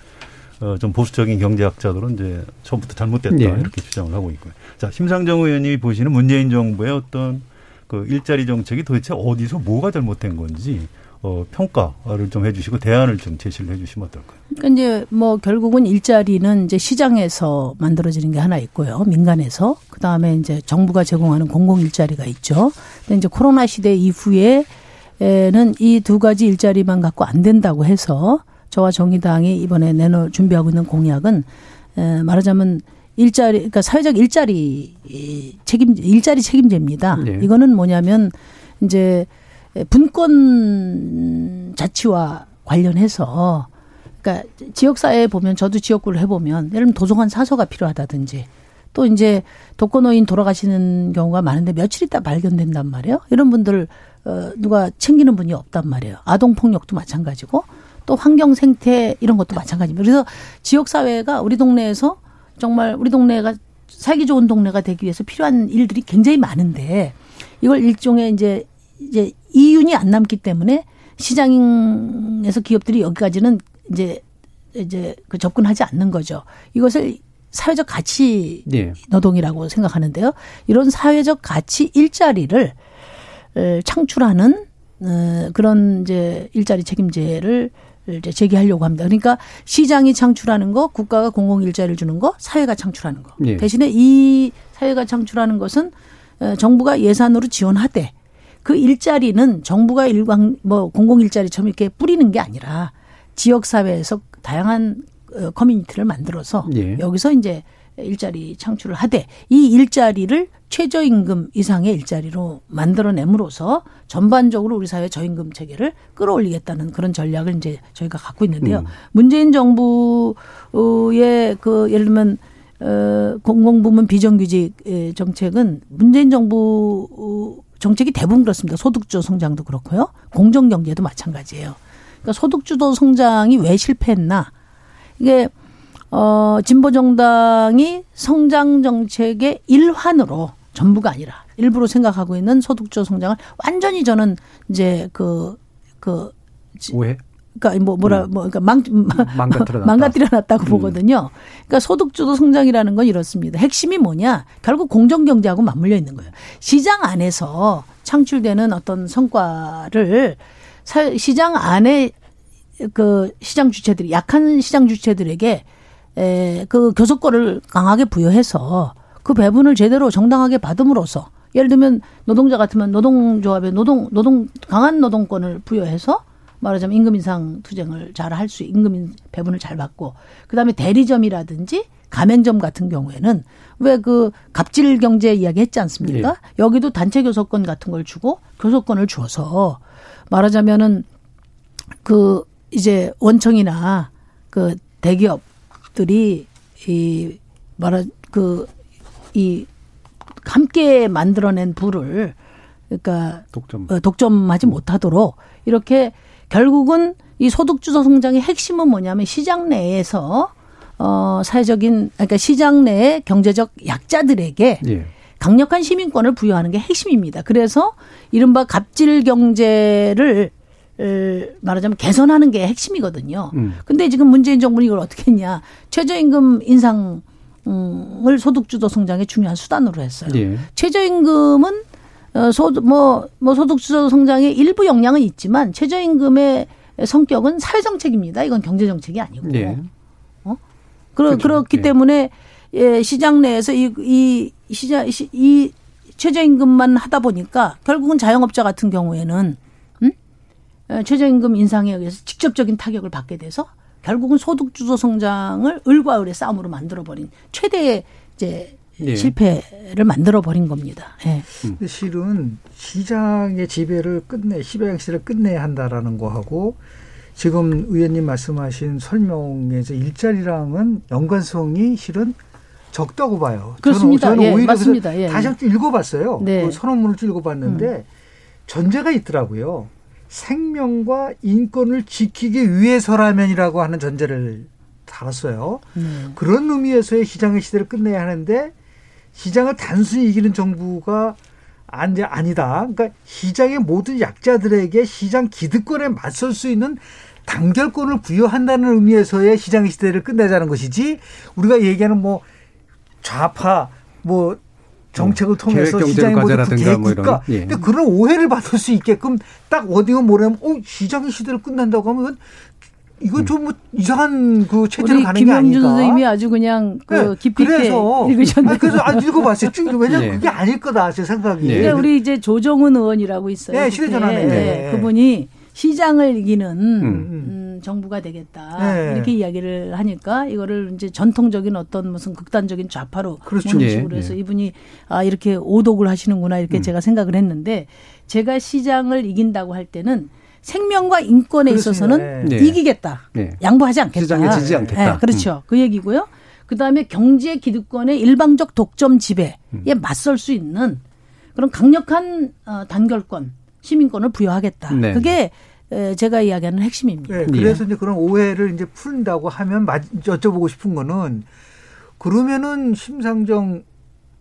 O: 어, 좀 보수적인 경제학자들은 이제 처음부터 잘못됐다 네. 이렇게 주장을 하고 있고요. 자 심상정 의원님이 보시는 문재인 정부의 어떤 그 일자리 정책이 도대체 어디서 뭐가 잘못된 건지 어, 평가를 좀 해주시고 대안을 좀 제시를 해주시면 어떨까요?
M: 그러니까 이제 뭐 결국은 일자리는 이제 시장에서 만들어지는 게 하나 있고요, 민간에서 그 다음에 이제 정부가 제공하는 공공 일자리가 있죠. 근데 이제 코로나 시대 이후에는 이 두 가지 일자리만 갖고 안 된다고 해서 저와 정의당이 이번에 내놓 준비하고 있는 공약은 에, 말하자면 일자리, 그러니까 사회적 일자리 책임 일자리 책임제입니다. 네. 이거는 뭐냐면 이제 분권 자치와 관련해서 그러니까 지역 사회에 보면 저도 지역구를 해보면 예를 들면 도서관 사서가 필요하다든지 또 이제 독거노인 돌아가시는 경우가 많은데 며칠 있다 발견된단 말이에요. 이런 분들 어 누가 챙기는 분이 없단 말이에요. 아동 폭력도 마찬가지고 또 환경 생태 이런 것도 마찬가지입니다. 그래서 지역 사회가 우리 동네에서 정말 우리 동네가 살기 좋은 동네가 되기 위해서 필요한 일들이 굉장히 많은데 이걸 일종의 이제 이제 이윤이 안 남기 때문에 시장에서 기업들이 여기까지는 이제 이제 그 접근하지 않는 거죠. 이것을 사회적 가치 네. 노동이라고 생각하는데요. 이런 사회적 가치 일자리를 창출하는 어, 그런 이제 일자리 책임제를 이제 제기하려고 합니다. 그러니까 시장이 창출하는 거, 국가가 공공 일자리를 주는 거, 사회가 창출하는 거. 네. 대신에 이 사회가 창출하는 것은 어, 정부가 예산으로 지원하되 그 일자리는 정부가 일광 뭐 공공 일자리처럼 이렇게 뿌리는 게 아니라 지역 사회에서 다양한 어, 커뮤니티를 만들어서 예. 여기서 이제 일자리 창출을 하되 이 일자리를 최저임금 이상의 일자리로 만들어냄으로써 전반적으로 우리 사회 저임금 체계를 끌어올리겠다는 그런 전략을 이제 저희가 갖고 있는데요. 음. 문재인 정부의 그 예를 들면 어 공공부문 비정규직 정책은 문재인 정부 정책이 대부분 그렇습니다. 소득주 성장도 그렇고요. 공정경제도 마찬가지예요. 그러니까 소득주도 성장이 왜 실패했나? 이게 어 진보 정당이 성장 정책의 일환으로 전부가 아니라 일부러 생각하고 있는 소득주 성장을 완전히 저는 이제 그 그
B: 오해?
M: 그러니까 뭐 뭐라 뭐 그러니까 망
B: 망가뜨려 <laughs>
M: 망가뜨려 놨다고 음. 보거든요. 그러니까 소득주도 성장이라는 건 이렇습니다. 핵심이 뭐냐? 결국 공정 경제하고 맞물려 있는 거예요. 시장 안에서 창출되는 어떤 성과를 시장 안에 그 시장 주체들이 약한 시장 주체들에게 에, 그 교섭권을 강하게 부여해서 그 배분을 제대로 정당하게 받음으로써 예를 들면 노동자 같으면 노동조합에 노동 노동 강한 노동권을 부여해서 말하자면 임금 인상 투쟁을 잘 할 수 임금 배분을 잘 받고 그다음에 대리점이라든지 가맹점 같은 경우에는 왜 그 갑질 경제 이야기 했지 않습니까? 예. 여기도 단체 교섭권 같은 걸 주고 교섭권을 주어서 말하자면은 그 이제 원청이나 그 대기업 들이 이 말하 그이 함께 만들어낸 부를 그러니까 독점. 어, 독점하지 못하도록 이렇게 결국은 이 소득주도 성장의 핵심은 뭐냐면 시장 내에서 어 사회적인 그러니까 시장 내의 경제적 약자들에게 예. 강력한 시민권을 부여하는 게 핵심입니다. 그래서 이른바 갑질 경제를 말하자면 개선하는 게 핵심이거든요. 음. 근데 지금 문재인 정부는 이걸 어떻게 했냐. 최저임금 인상 을 소득주도 성장의 중요한 수단으로 했어요. 예. 최저임금은 어, 소득 뭐, 뭐 소득주도 성장의 일부 역량은 있지만 최저임금의 성격은 사회정책입니다. 이건 경제정책이 아니고. 예. 어? 그러, 그렇죠. 그렇기 예. 때문에 예, 시장 내에서 이, 이 시장, 이 최저임금만 하다 보니까 결국은 자영업자 같은 경우에는 최저임금 인상에 의해서 직접적인 타격을 받게 돼서 결국은 소득 주도 성장을 을과 을의 싸움으로 만들어 버린 최대의 이제 예. 실패를 만들어 버린 겁니다. 예.
N: 음. 실은 시장의 지배를 끝내, 시장 시대를 끝내야 한다라는 거하고 지금 의원님 말씀하신 설명에서 일자리랑은 연관성이 실은 적다고 봐요.
M: 그렇습니다.
N: 저는, 저는
M: 예,
N: 오히려
M: 맞습니다.
N: 예, 다시 한번 읽어봤어요. 네. 그 선언문을 읽어봤는데 음. 전제가 있더라고요. 생명과 인권을 지키기 위해서라면이라고 하는 전제를 달았어요. 음. 그런 의미에서의 시장의 시대를 끝내야 하는데 시장을 단순히 이기는 정부가 아니, 아니다. 그러니까 시장의 모든 약자들에게 시장 기득권에 맞설 수 있는 단결권을 부여한다는 의미에서의 시장의 시대를 끝내자는 것이지 우리가 얘기하는 뭐 좌파 뭐 정책을 통해서 시장의 모든 국가 뭐. 예. 근데 그런 오해를 받을 수 있게끔 딱 어디가 뭐냐면 어 시장의 시대를 끝낸다고 하면 이건 좀 뭐 이상한 그 체제로 가는 게 아닌가.
M: 김영준 선생님이 아주 그냥 그 네. 깊이 있게 읽으셨는데.
N: 그래서 안 읽어봤어요. 쭉 왜냐면 네. 그게 아닐 거다 제 생각이.
M: 네. 우리 이제 조정은 의원이라고 있어요.
N: 네, 시대전환에. 네.
M: 그분이 시장을 이기는 음. 음, 정부가 되겠다 네. 이렇게 이야기를 하니까 이거를 이제 전통적인 어떤 무슨 극단적인 좌파로 그렇죠. 네. 식으로 해서 네. 이분이 아 이렇게 오독을 하시는구나 이렇게 음. 제가 생각을 했는데 제가 시장을 이긴다고 할 때는 생명과 인권에 그렇습니다. 있어서는 네. 이기겠다. 네. 양보하지 않겠다.
B: 시장에 지지 않겠다.
M: 네, 그렇죠. 음. 그 얘기고요. 그 다음에 경제 기득권의 일방적 독점 지배에 음. 맞설 수 있는 그런 강력한 어, 단결권 시민권을 부여하겠다. 네. 그게 제가 이야기하는 핵심입니다.
N: 네, 그래서 예. 이제 그런 오해를 이제 푼다고 하면 여쭤보고 싶은 거는 그러면은 심상정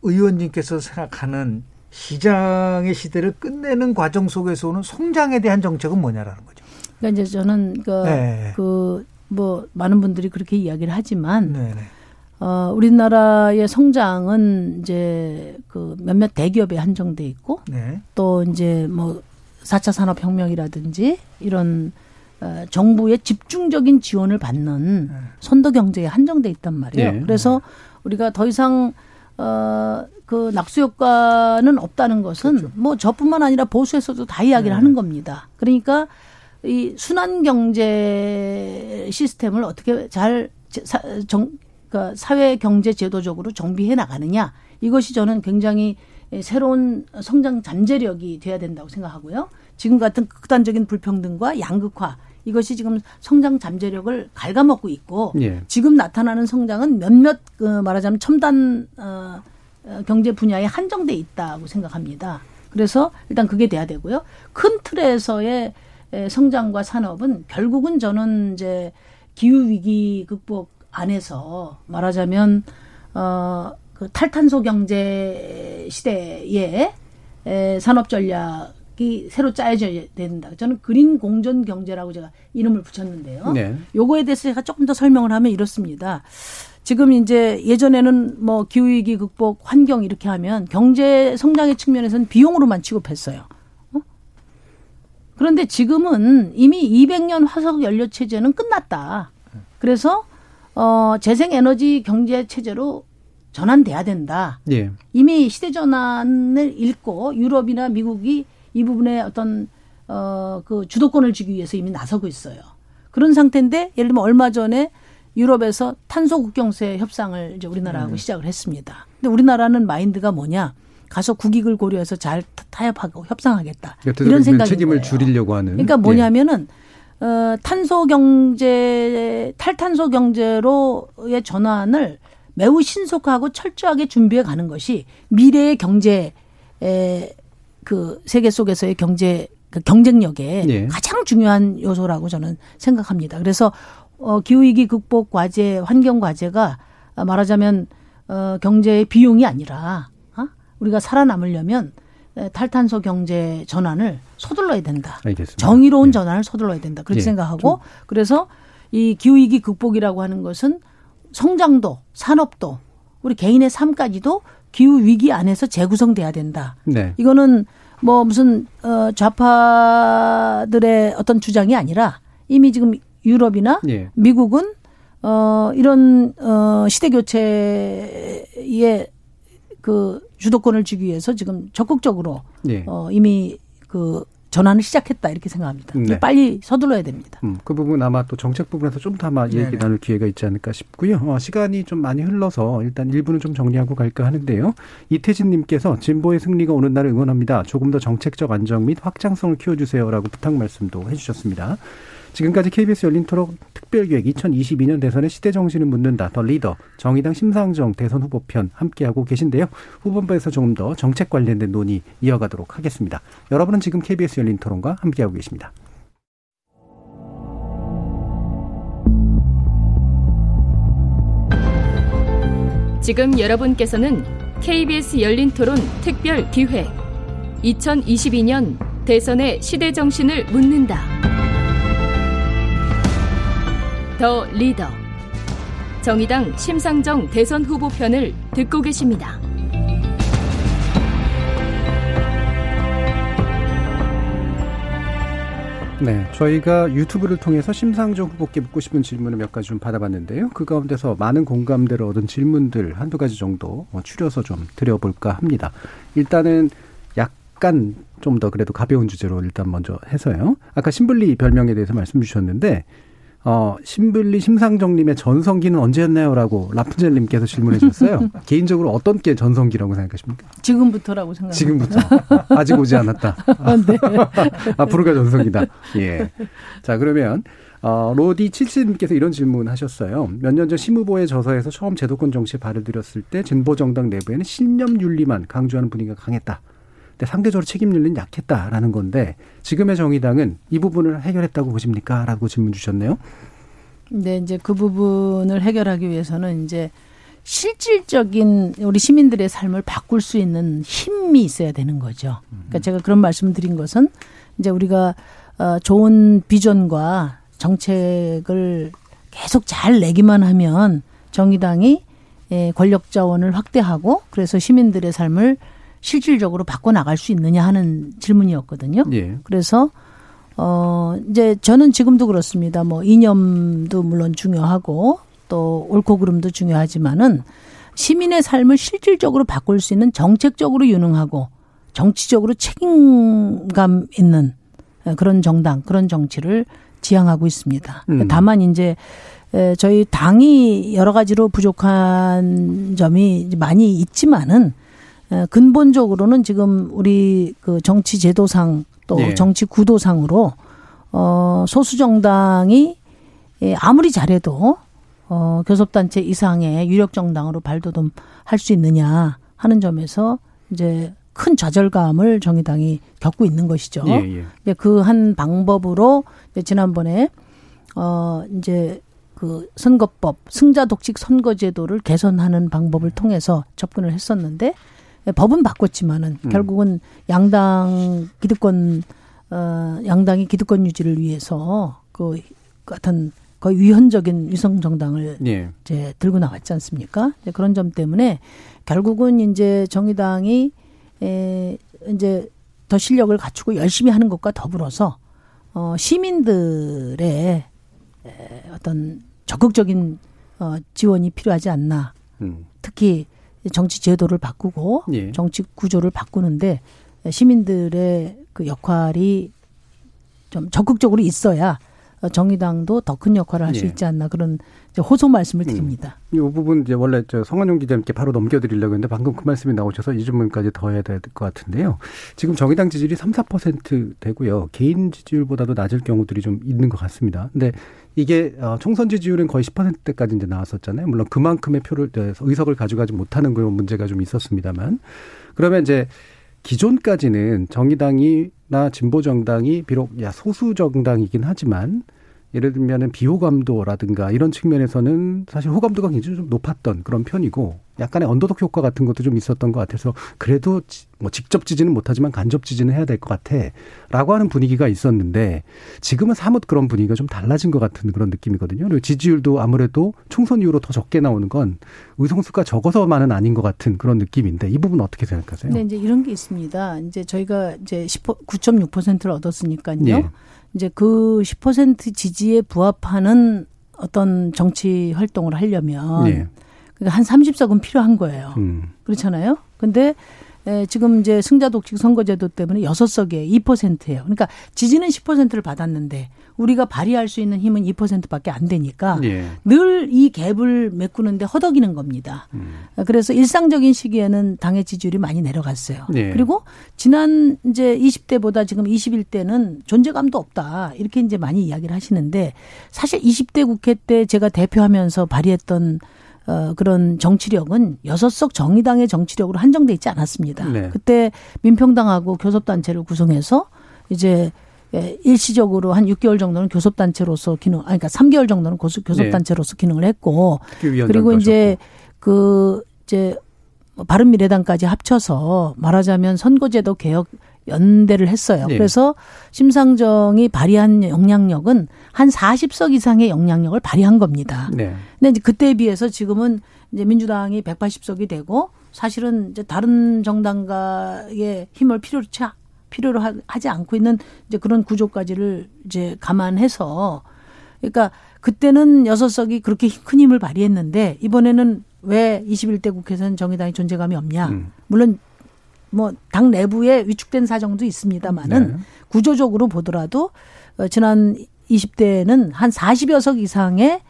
N: 의원님께서 생각하는 시장의 시대를 끝내는 과정 속에서 오는 성장에 대한 정책은 뭐냐라는 거죠.
M: 그러니까 이제 저는 그, 네. 그 뭐 많은 분들이 그렇게 이야기를 하지만 네, 네. 어, 우리나라의 성장은 이제 그 몇몇 대기업에 한정돼 있고 네. 또 이제 뭐 4차 산업혁명이라든지 이런 어, 정부의 집중적인 지원을 받는 네. 선도 경제에 한정돼 있단 말이에요. 네. 그래서 우리가 더 이상 어, 그 낙수 효과는 없다는 것은 그렇죠. 뭐 저뿐만 아니라 보수에서도 다 이야기를 네. 하는 겁니다. 그러니까 이 순환 경제 시스템을 어떻게 잘 사, 정, 그러니까 사회 경제 제도적으로 정비해 나가느냐 이것이 저는 굉장히 새로운 성장 잠재력이 돼야 된다고 생각하고요. 지금 같은 극단적인 불평등과 양극화 이것이 지금 성장 잠재력을 갉아먹고 있고 예. 지금 나타나는 성장은 몇몇 그 말하자면 첨단 어, 어, 경제 분야에 한정돼 있다고 생각합니다. 그래서 일단 그게 돼야 되고요. 큰 틀에서의 성장과 산업은 결국은 저는 이제 기후 위기 극복 안에서 말하자면 어 그 탈탄소 경제 시대에 에, 산업 전략이 새로 짜여져야 된다. 저는 그린 공전 경제라고 제가 이름을 붙였는데요. 네. 요거에 대해서 제가 조금 더 설명을 하면 이렇습니다. 지금 이제 예전에는 뭐 기후위기 극복, 환경 이렇게 하면 경제 성장의 측면에서는 비용으로만 취급했어요. 어? 그런데 지금은 이미 200년 화석 연료 체제는 끝났다. 그래서 어 재생 에너지 경제 체제로 전환돼야 된다. 예. 이미 시대 전환을 읽고 유럽이나 미국이 이 부분에 어떤 어 그 주도권을 쥐기 위해서 이미 나서고 있어요. 그런 상태인데 예를 들면 얼마 전에 유럽에서 탄소 국경세 협상을 이제 우리나라하고 네. 시작을 했습니다. 근데 우리나라는 마인드가 뭐냐? 가서 국익을 고려해서 잘 타협하고 협상하겠다. 그러니까 이런 생각이
B: 책임을 거예요. 줄이려고 하는.
M: 그러니까 뭐냐면은 예. 어 탄소 경제 탈탄소 경제로의 전환을 매우 신속하고 철저하게 준비해 가는 것이 미래의 경제의 그 세계 속에서의 경제 그 경쟁력에 네. 가장 중요한 요소라고 저는 생각합니다. 그래서 어, 기후 위기 극복 과제, 환경 과제가 말하자면 어, 경제의 비용이 아니라 어? 우리가 살아남으려면 탈탄소 경제 전환을 서둘러야 된다. 알겠습니다. 정의로운 네. 전환을 서둘러야 된다. 그렇게 네. 생각하고 그래서 이 기후 위기 극복이라고 하는 것은 성장도, 산업도, 우리 개인의 삶까지도 기후 위기 안에서 재구성돼야 된다. 네. 이거는 뭐 무슨 어 좌파들의 어떤 주장이 아니라 이미 지금 유럽이나 예. 미국은 어 이런 어 시대 교체의 그 주도권을 주기 위해서 지금 적극적으로 예. 어 이미 그 전환을 시작했다 이렇게 생각합니다. 네. 빨리 서둘러야 됩니다.
B: 음, 그 부분 아마 또 정책 부분에서 좀 더 아마 얘기 나눌 기회가 있지 않을까 싶고요. 어, 시간이 좀 많이 흘러서 일단 일부는 좀 정리하고 갈까 하는데요. 이태진님께서 진보의 승리가 오는 날을 응원합니다. 조금 더 정책적 안정 및 확장성을 키워주세요라고 부탁 말씀도 해주셨습니다. 지금까지 KBS 열린 토론 특별기획 2022년 대선의 시대 정신을 묻는다. 더 리더 정의당 심상정 대선 후보편 함께하고 계신데요. 후보부에서 조금 더 정책 관련된 논의 이어가도록 하겠습니다. 여러분은 지금 KBS 열린 토론과 함께하고 계십니다.
C: 지금 여러분께서는 KBS 열린 토론 특별 기획 2022년 대선의 시대 정신을 묻는다. 더 리더 정의당 심상정 대선 후보 편을 듣고 계십니다.
B: 네, 저희가 유튜브를 통해서 심상정 후보께 묻고 싶은 질문을 몇 가지 좀 받아봤는데요. 그 가운데서 많은 공감대를 얻은 질문들 한두 가지 정도 뭐 추려서 좀 드려볼까 합니다. 일단은 약간 좀 더 그래도 가벼운 주제로 일단 먼저 해서요. 아까 신불리 별명에 대해서 말씀 주셨는데 어, 신블리 심상정님의 전성기는 언제였나요?라고 라푼젤님께서 질문해 주셨어요. <laughs> 개인적으로 어떤 게 전성기라고 생각하십니까?
M: 지금부터라고 생각합니다.
B: 지금부터. 아직 오지 않았다. <laughs> 아, 네. <laughs> 앞으로가 전성기다. 예. 자, 그러면, 어, 로디 칠칠님께서 이런 질문 하셨어요. 몇 년 전 심후보의 저서에서 처음 제도권 정치에 발을 들였을 때 진보 정당 내부에는 신념 윤리만 강조하는 분위기가 강했다. 상대적으로 책임 윤리는 약했다라는 건데 지금의 정의당은 이 부분을 해결했다고 보십니까? 라고 질문 주셨네요.
M: 네, 이제 그 부분을 해결하기 위해서는 이제 실질적인 우리 시민들의 삶을 바꿀 수 있는 힘이 있어야 되는 거죠. 그러니까 제가 그런 말씀 드린 것은 이제 우리가 어 좋은 비전과 정책을 계속 잘 내기만 하면 정의당이 예, 권력 자원을 확대하고 그래서 시민들의 삶을 실질적으로 바꿔 나갈 수 있느냐 하는 질문이었거든요. 예. 그래서 어 이제 저는 지금도 그렇습니다. 뭐 이념도 물론 중요하고 또 옳고 그름도 중요하지만은 시민의 삶을 실질적으로 바꿀 수 있는 정책적으로 유능하고 정치적으로 책임감 있는 그런 정당, 그런 정치를 지향하고 있습니다. 음. 다만 이제 저희 당이 여러 가지로 부족한 점이 많이 있지만은 근본적으로는 지금 우리 그 정치 제도상 또 네. 정치 구도상으로 어 소수 정당이 예, 아무리 잘해도 어 교섭단체 이상의 유력 정당으로 발돋움할 수 있느냐 하는 점에서 이제 큰 좌절감을 정의당이 겪고 있는 것이죠. 예, 예. 그한 방법으로 지난번에 어 이제 그 선거법 승자 독식 선거제도를 개선하는 방법을 통해서 접근을 했었는데 법은 바꿨지만은
B: 음.
M: 결국은 양당 기득권 어 양당이 기득권 유지를 위해서 그 같은 거의 위헌적인 위성 정당을
B: 예.
M: 이제 들고 나왔지 않습니까? 이제 그런 점 때문에 결국은 이제 정의당이 에 이제 더 실력을 갖추고 열심히 하는 것과 더불어서 어 시민들의 에 어떤 적극적인 어 지원이 필요하지 않나.
B: 음.
M: 특히 정치 제도를 바꾸고
B: 예.
M: 정치 구조를 바꾸는데 시민들의 그 역할이 좀 적극적으로 있어야 어, 정의당도 더 큰 역할을 할수
B: 예.
M: 있지 않나 그런 호소 말씀을 드립니다.
B: 이 부분 이제 원래 저 성한용 기자님께 바로 넘겨드리려고 했는데 방금 그 말씀이 나오셔서 이 질문까지 더 해야 될 것 같은데요. 지금 정의당 지지율이 3, 4% 되고요. 개인 지지율보다도 낮을 경우들이 좀 있는 것 같습니다. 근데 이게 어, 총선 지지율은 거의 10%대까지 이제 나왔었잖아요. 물론 그만큼의 표를 저, 의석을 가져가지 못하는 그런 문제가 좀 있었습니다만 그러면 이제 기존까지는 정의당이나 진보 정당이 비록 야 소수 정당이긴 하지만 예를 들면은 비호감도라든가 이런 측면에서는 사실 호감도가 굉장히 좀 높았던 그런 편이고 약간의 언더독 효과 같은 것도 좀 있었던 것 같아서 그래도 지- 뭐 직접 지지는 못하지만 간접 지지는 해야 될 것 같아라고 하는 분위기가 있었는데 지금은 사뭇 그런 분위기가 좀 달라진 것 같은 그런 느낌이거든요. 그리고 지지율도 아무래도 총선 이후로 더 적게 나오는 건 의석수가 적어서만은 아닌 것 같은 그런 느낌인데 이 부분 어떻게 생각하세요?
M: 근데 이제 이런 게 있습니다. 이제 저희가 이제 10, 9.6%를 얻었으니까요.
B: 예.
M: 이제 그 10% 지지에 부합하는 어떤 정치 활동을 하려면
B: 예.
M: 그러니까 한 30석은 필요한 거예요.
B: 음.
M: 그렇잖아요. 근데 에, 지금 이제 승자 독식 선거제도 때문에 6석에 2%예요. 그러니까 지지는 10%를 받았는데 우리가 발휘할 수 있는 힘은 2%밖에 안 되니까
B: 예.
M: 늘이 갭을 메꾸는데 허덕이는 겁니다.
B: 음.
M: 그래서 일상적인 시기에는 당의 지지율이 많이 내려갔어요.
B: 예.
M: 그리고 지난 이제 20대보다 지금 21대는 존재감도 없다. 이렇게 이제 많이 이야기를 하시는데 사실 20대 국회 때 제가 대표하면서 발휘했던 어, 그런 정치력은 여섯 석 정의당의 정치력으로 한정돼 있지 않았습니다.
B: 네.
M: 그때 민평당하고 교섭단체를 구성해서 이제 예, 일시적으로 한 6개월 정도는 교섭단체로서 기능, 아니, 그러니까 3개월 정도는 고수- 교섭단체로서 기능을 했고, 그리고 이제 그 이제 뭐 바른미래당까지 합쳐서 말하자면 선거제도 개혁 연대를 했어요.
B: 예.
M: 그래서 심상정이 발휘한 영향력은 한 40석 이상의 영향력을 발휘한 겁니다.
B: 네.
M: 근데 이제 그때에 비해서 지금은 이제 민주당이 180석이 되고 사실은 이제 다른 정당과의 힘을 필요로 차 필요로 하- 하지 않고 있는 이제 그런 구조까지를 이제 감안해서 그러니까 그때는 여섯 석이 그렇게 큰 힘을 발휘했는데 이번에는 왜 21대 국회에서는 정의당이 존재감이 없냐?
B: 음.
M: 물론 뭐 당 내부에 위축된 사정도 있습니다만은
B: 네.
M: 구조적으로 보더라도 어, 지난 20대에는 한 40여 석 이상의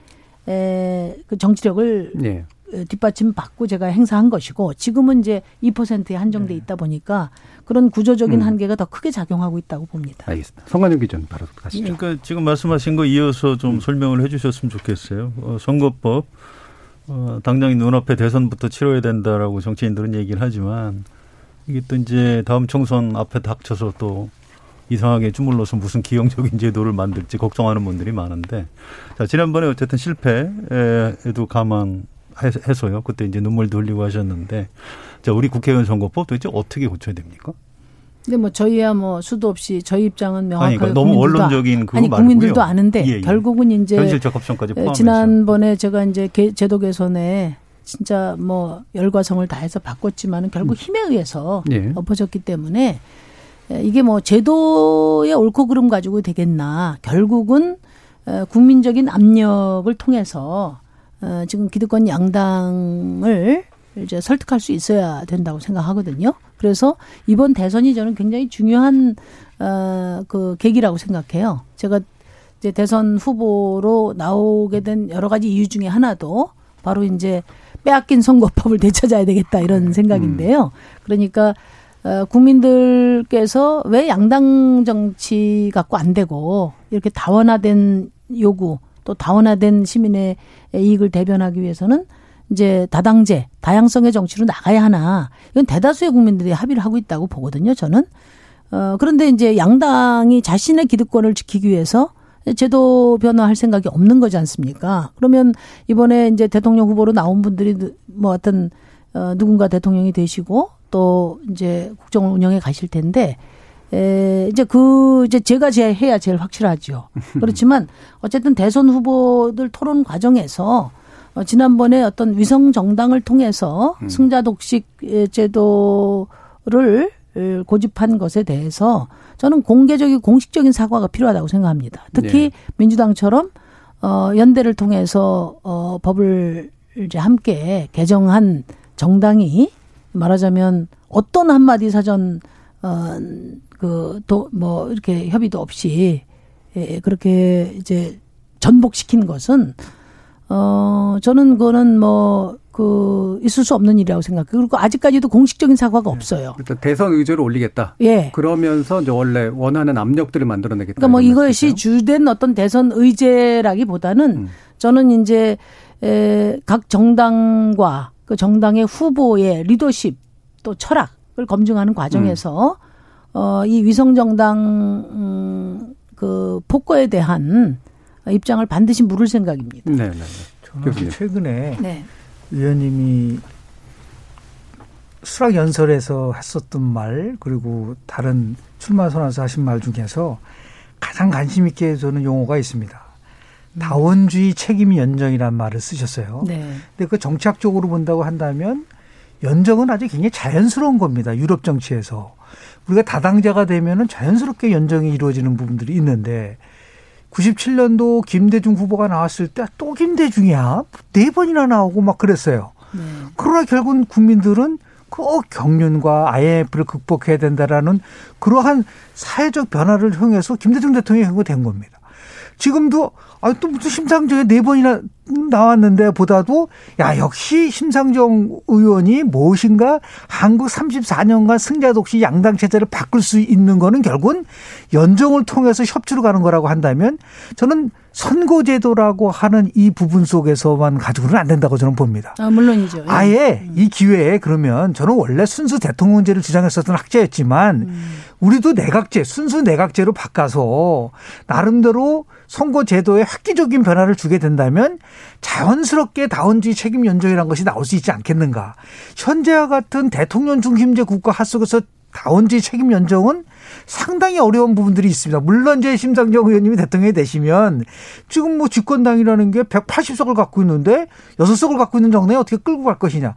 M: 에, 그 정치력을
B: 예.
M: 어, 뒷받침 받고 제가 행사한 것이고 지금은 이제 2%에 한정돼 있다 보니까 그런 구조적인
B: 음.
M: 한계가 더 크게 작용하고 있다고 봅니다.
B: 알겠습니다. 성관영 기자님 바로 가시죠.
O: 그러니까 지금 말씀하신 거 이어서 좀 설명을 해주셨으면 좋겠어요. 어, 선거법 어, 당장 눈앞에 대선부터 치러야 된다라고 정치인들은 얘기를 하지만 이게 또 이제 다음 총선 앞에 닥쳐서 또 이상하게 주물러서 무슨 기형적인 제도를 만들지 걱정하는 분들이 많은데 자 지난번에 어쨌든 실패에도 감안 해서요. 그때 이제 눈물도 흘리고 하셨는데 자 우리 국회의원 선거법 도대체 어떻게 고쳐야 됩니까?
M: 근데 뭐 저희야 뭐 수도 없이 저희 입장은 명확하게
O: 아니, 그러니까 너무 원론적인 그거
M: 아니
O: 말고요.
M: 국민들도 아는데
O: 예, 예.
M: 결국은 이제
O: 현실적 합성까지
M: 에,
O: 포함해서
M: 지난번에 제가 이제 개- 제도 개선에 진짜 뭐 열과성을 다해서 바꿨지만은 결국 힘에 의해서
B: 예.
M: 엎어졌기 때문에 에, 이게 뭐 제도의 옳고 그름 가지고 되겠나 결국은 에, 국민적인 압력을 통해서 어, 지금 기득권 양당을 이제 설득할 수 있어야 된다고 생각하거든요. 그래서 이번 대선이 저는 굉장히 중요한 어, 그 계기라고 생각해요. 제가 이제 대선 후보로 나오게 된 여러 가지 이유 중에 하나도 바로 이제 빼앗긴 선거법을 되찾아야 되겠다 이런 생각인데요. 그러니까 어, 국민들께서 왜 양당 정치 갖고 안 되고 이렇게 다원화된 요구 또 다원화된 시민의 이익을 대변하기 위해서는 이제 다당제, 다양성의 정치로 나가야 하나. 이건 대다수의 국민들이 합의를 하고 있다고 보거든요, 저는. 어, 그런데 이제 양당이 자신의 기득권을 지키기 위해서 제도 변화할 생각이 없는 거지 않습니까? 그러면 이번에 이제 대통령 후보로 나온 분들이 뭐 어떤 어, 누군가 대통령이 되시고 또 이제 국정을 운영해 가실 텐데 에, 이제 그, 이제 제가 제 해야 제일 확실하죠. <laughs> 그렇지만 어쨌든 대선 후보들 토론 과정에서 어, 지난번에 어떤 위성 정당을 통해서 음. 승자 독식 제도를 고집한 것에 대해서 저는 공개적인 공식적인 사과가 필요하다고 생각합니다. 특히 네. 민주당처럼 어 연대를 통해서 어 법을 이제 함께 개정한 정당이 말하자면 어떤 한마디 사전 어그또뭐 이렇게 협의도 없이 예, 그렇게 이제 전복시킨 것은 어 저는 그거는 뭐 그 있을 수 없는 일이라고 생각해요. 그리고 아직까지도 공식적인 사과가 네. 없어요.
B: 일단 대선 의제를 올리겠다. 예. 그러면서 이제 원래 원하는 압력들을 만들어내겠다.
M: 그러니까 뭐 이것이 주된 어떤 대선 의제라기 보다는 음. 저는 이제 에, 각 정당과 그 정당의 후보의 리더십 또 철학을 검증하는 과정에서 음. 어, 이 위성정당, 음, 그, 폭거에 대한 입장을 반드시 물을 생각입니다.
N: 네, 네. 네. 저는 최근에 네. 의원님이 수락 연설에서 했었던 말, 그리고 다른 출마 선언에서 하신 말 중에서 가장 관심 있게 저는 용어가 있습니다. 음. 다원주의 책임 연정이라는 말을 쓰셨어요. 네. 근데 그 정치학적으로 본다고 한다면 연정은 아주 굉장히 자연스러운 겁니다. 유럽 정치에서. 우리가 다당제가 되면은 자연스럽게 연정이 이루어지는 부분들이 있는데 97년도 김대중 후보가 나왔을 때 또 김대중이야. 네 번이나 나오고 막 그랬어요. 네. 그러나 결국은 국민들은 꼭 경륜과 IMF를 극복해야 된다라는 그러한 사회적 변화를 통해서 김대중 대통령이 된 겁니다. 지금도 아, 또 무슨 심상정에 네 번이나 나왔는데 보다도 야, 역시 심상정 의원이 무엇인가? 한국 34년간 승자 독시 양당 체제를 바꿀 수 있는 거는 결국은 연정을 통해서 협치로 가는 거라고 한다면 저는 선거제도라고 하는 이 부분 속에서만 가지고는 안 된다고 저는 봅니다.
M: 아, 물론이죠. 예.
N: 아예 이 기회에 그러면 저는 원래 순수 대통령제를 주장했었던 학자였지만 음. 우리도 내각제, 순수 내각제로 바꿔서 나름대로 선거제도에 획기적인 변화를 주게 된다면 자연스럽게 다원주의 책임 연정이라는 것이 나올 수 있지 않겠는가. 현재와 같은 대통령 중심제 국가 하속에서 다원주의 책임 연정은 상당히 어려운 부분들이 있습니다. 물론 이제 심상정 의원님이 대통령이 되시면 지금 뭐 집권당이라는 게 180석을 갖고 있는데 6석을 갖고 있는 정당에 어떻게 끌고 갈 것이냐.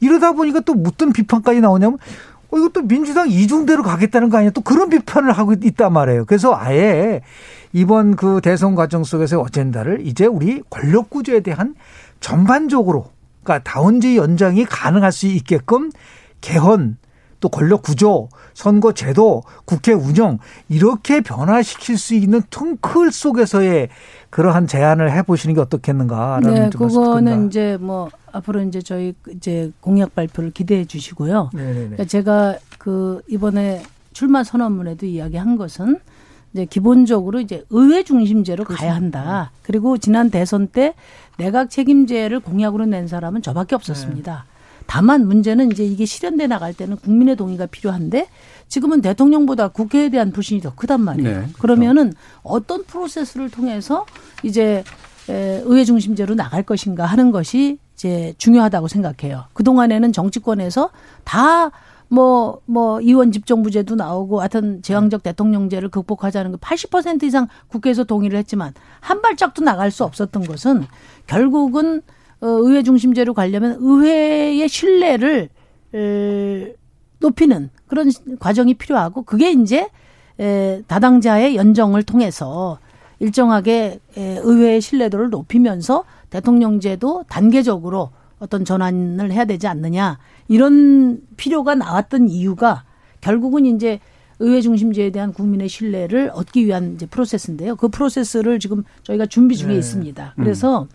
N: 이러다 보니까 또 무슨 비판까지 나오냐면 어, 이것도 민주당 이중대로 가겠다는 거 아니야. 또 그런 비판을 하고 있단 말이에요. 그래서 아예 이번 그 대선 과정 속에서의 어젠다를 이제 우리 권력 구조에 대한 전반적으로 그러니까 다운지 연장이 가능할 수 있게끔 개헌 또 권력 구조, 선거 제도, 국회 운영 이렇게 변화시킬 수 있는 퉁클 속에서의 그러한 제안을 해 보시는 게 어떻겠는가라는
M: 네, 그거는 이제 뭐 앞으로 이제 저희 이제 공약 발표를 기대해 주시고요. 그러니까 제가 그 이번에 출마 선언문에도 이야기한 것은 이제 기본적으로 이제 의회 중심제로 그렇죠. 가야 한다. 네. 그리고 지난 대선 때 내각 책임제를 공약으로 낸 사람은 저밖에 없었습니다. 네. 다만 문제는 이제 이게 실현돼 나갈 때는 국민의 동의가 필요한데 지금은 대통령보다 국회에 대한 불신이 더 크단 말이에요. 네, 그렇죠. 그러면은 어떤 프로세스를 통해서 이제 의회 중심제로 나갈 것인가 하는 것이 이제 중요하다고 생각해요. 그동안에는 정치권에서 다 뭐, 뭐, 이원 집정부제도 나오고, 하여튼 제왕적 대통령제를 극복하자는 거 80% 이상 국회에서 동의를 했지만, 한 발짝도 나갈 수 없었던 것은 결국은 어, 의회 중심제로 가려면 의회의 신뢰를 에, 높이는 그런 과정이 필요하고, 그게 이제 에, 다당자의 연정을 통해서 일정하게 에, 의회의 신뢰도를 높이면서 대통령제도 단계적으로 어떤 전환을 해야 되지 않느냐 이런 필요가 나왔던 이유가 결국은 이제 의회 중심제에 대한 국민의 신뢰를 얻기 위한 이제 프로세스인데요. 그 프로세스를 지금 저희가 준비 중에 네. 있습니다. 음. 그래서 음.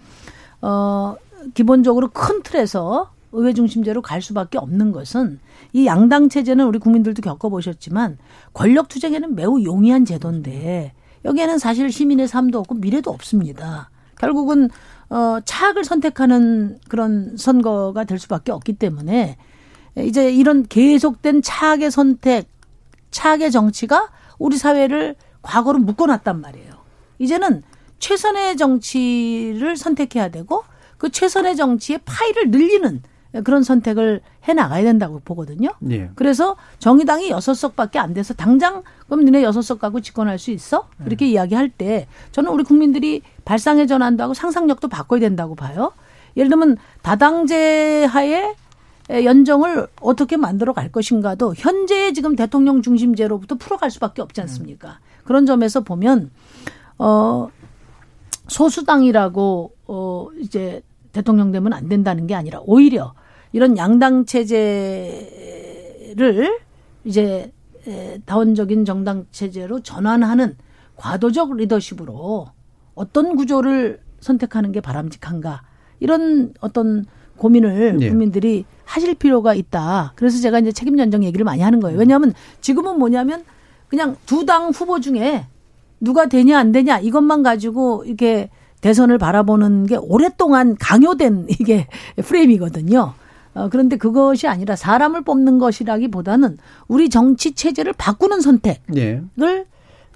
M: 어 기본적으로 큰 틀에서 의회 중심제로 갈 수밖에 없는 것은 이 양당 체제는 우리 국민들도 겪어보셨지만 권력 투쟁에는 매우 용이한 제도인데 여기에는 사실 시민의 삶도 없고 미래도 없습니다. 결국은 어, 차악을 선택하는 그런 선거가 될 수밖에 없기 때문에 이제 이런 계속된 차악의 선택, 차악의 정치가 우리 사회를 과거로 묶어놨단 말이에요. 이제는 최선의 정치를 선택해야 되고 그 최선의 정치의 파이를 늘리는 그런 선택을 해 나가야 된다고 보거든요.
B: 예.
M: 그래서 정의당이 여섯 석밖에 안 돼서 당장 그럼 니네 여섯 석 갖고 집권할 수 있어? 이렇게 이야기할 때 저는 우리 국민들이 발상의 전환도 하고 상상력도 바꿔야 된다고 봐요. 예를 들면 다당제 하에 연정을 어떻게 만들어 갈 것인가도 현재의 지금 대통령 중심제로부터 풀어갈 수밖에 없지 않습니까? 그런 점에서 보면 어 소수당이라고 어 이제 대통령 되면 안 된다는 게 아니라 오히려 이런 양당 체제를 이제 다원적인 정당 체제로 전환하는 과도적 리더십으로 어떤 구조를 선택하는 게 바람직한가 이런 어떤 고민을
B: 네.
M: 국민들이 하실 필요가 있다. 그래서 제가 이제 책임 전정 얘기를 많이 하는 거예요. 왜냐하면 지금은 뭐냐면 그냥 두 당 후보 중에 누가 되냐 안 되냐 이것만 가지고 이렇게 대선을 바라보는 게 오랫동안 강요된 <laughs> 이게 프레임이거든요. 어, 그런데 그것이 아니라 사람을 뽑는 것이라기보다는 우리 정치 체제를 바꾸는 선택을
B: 예.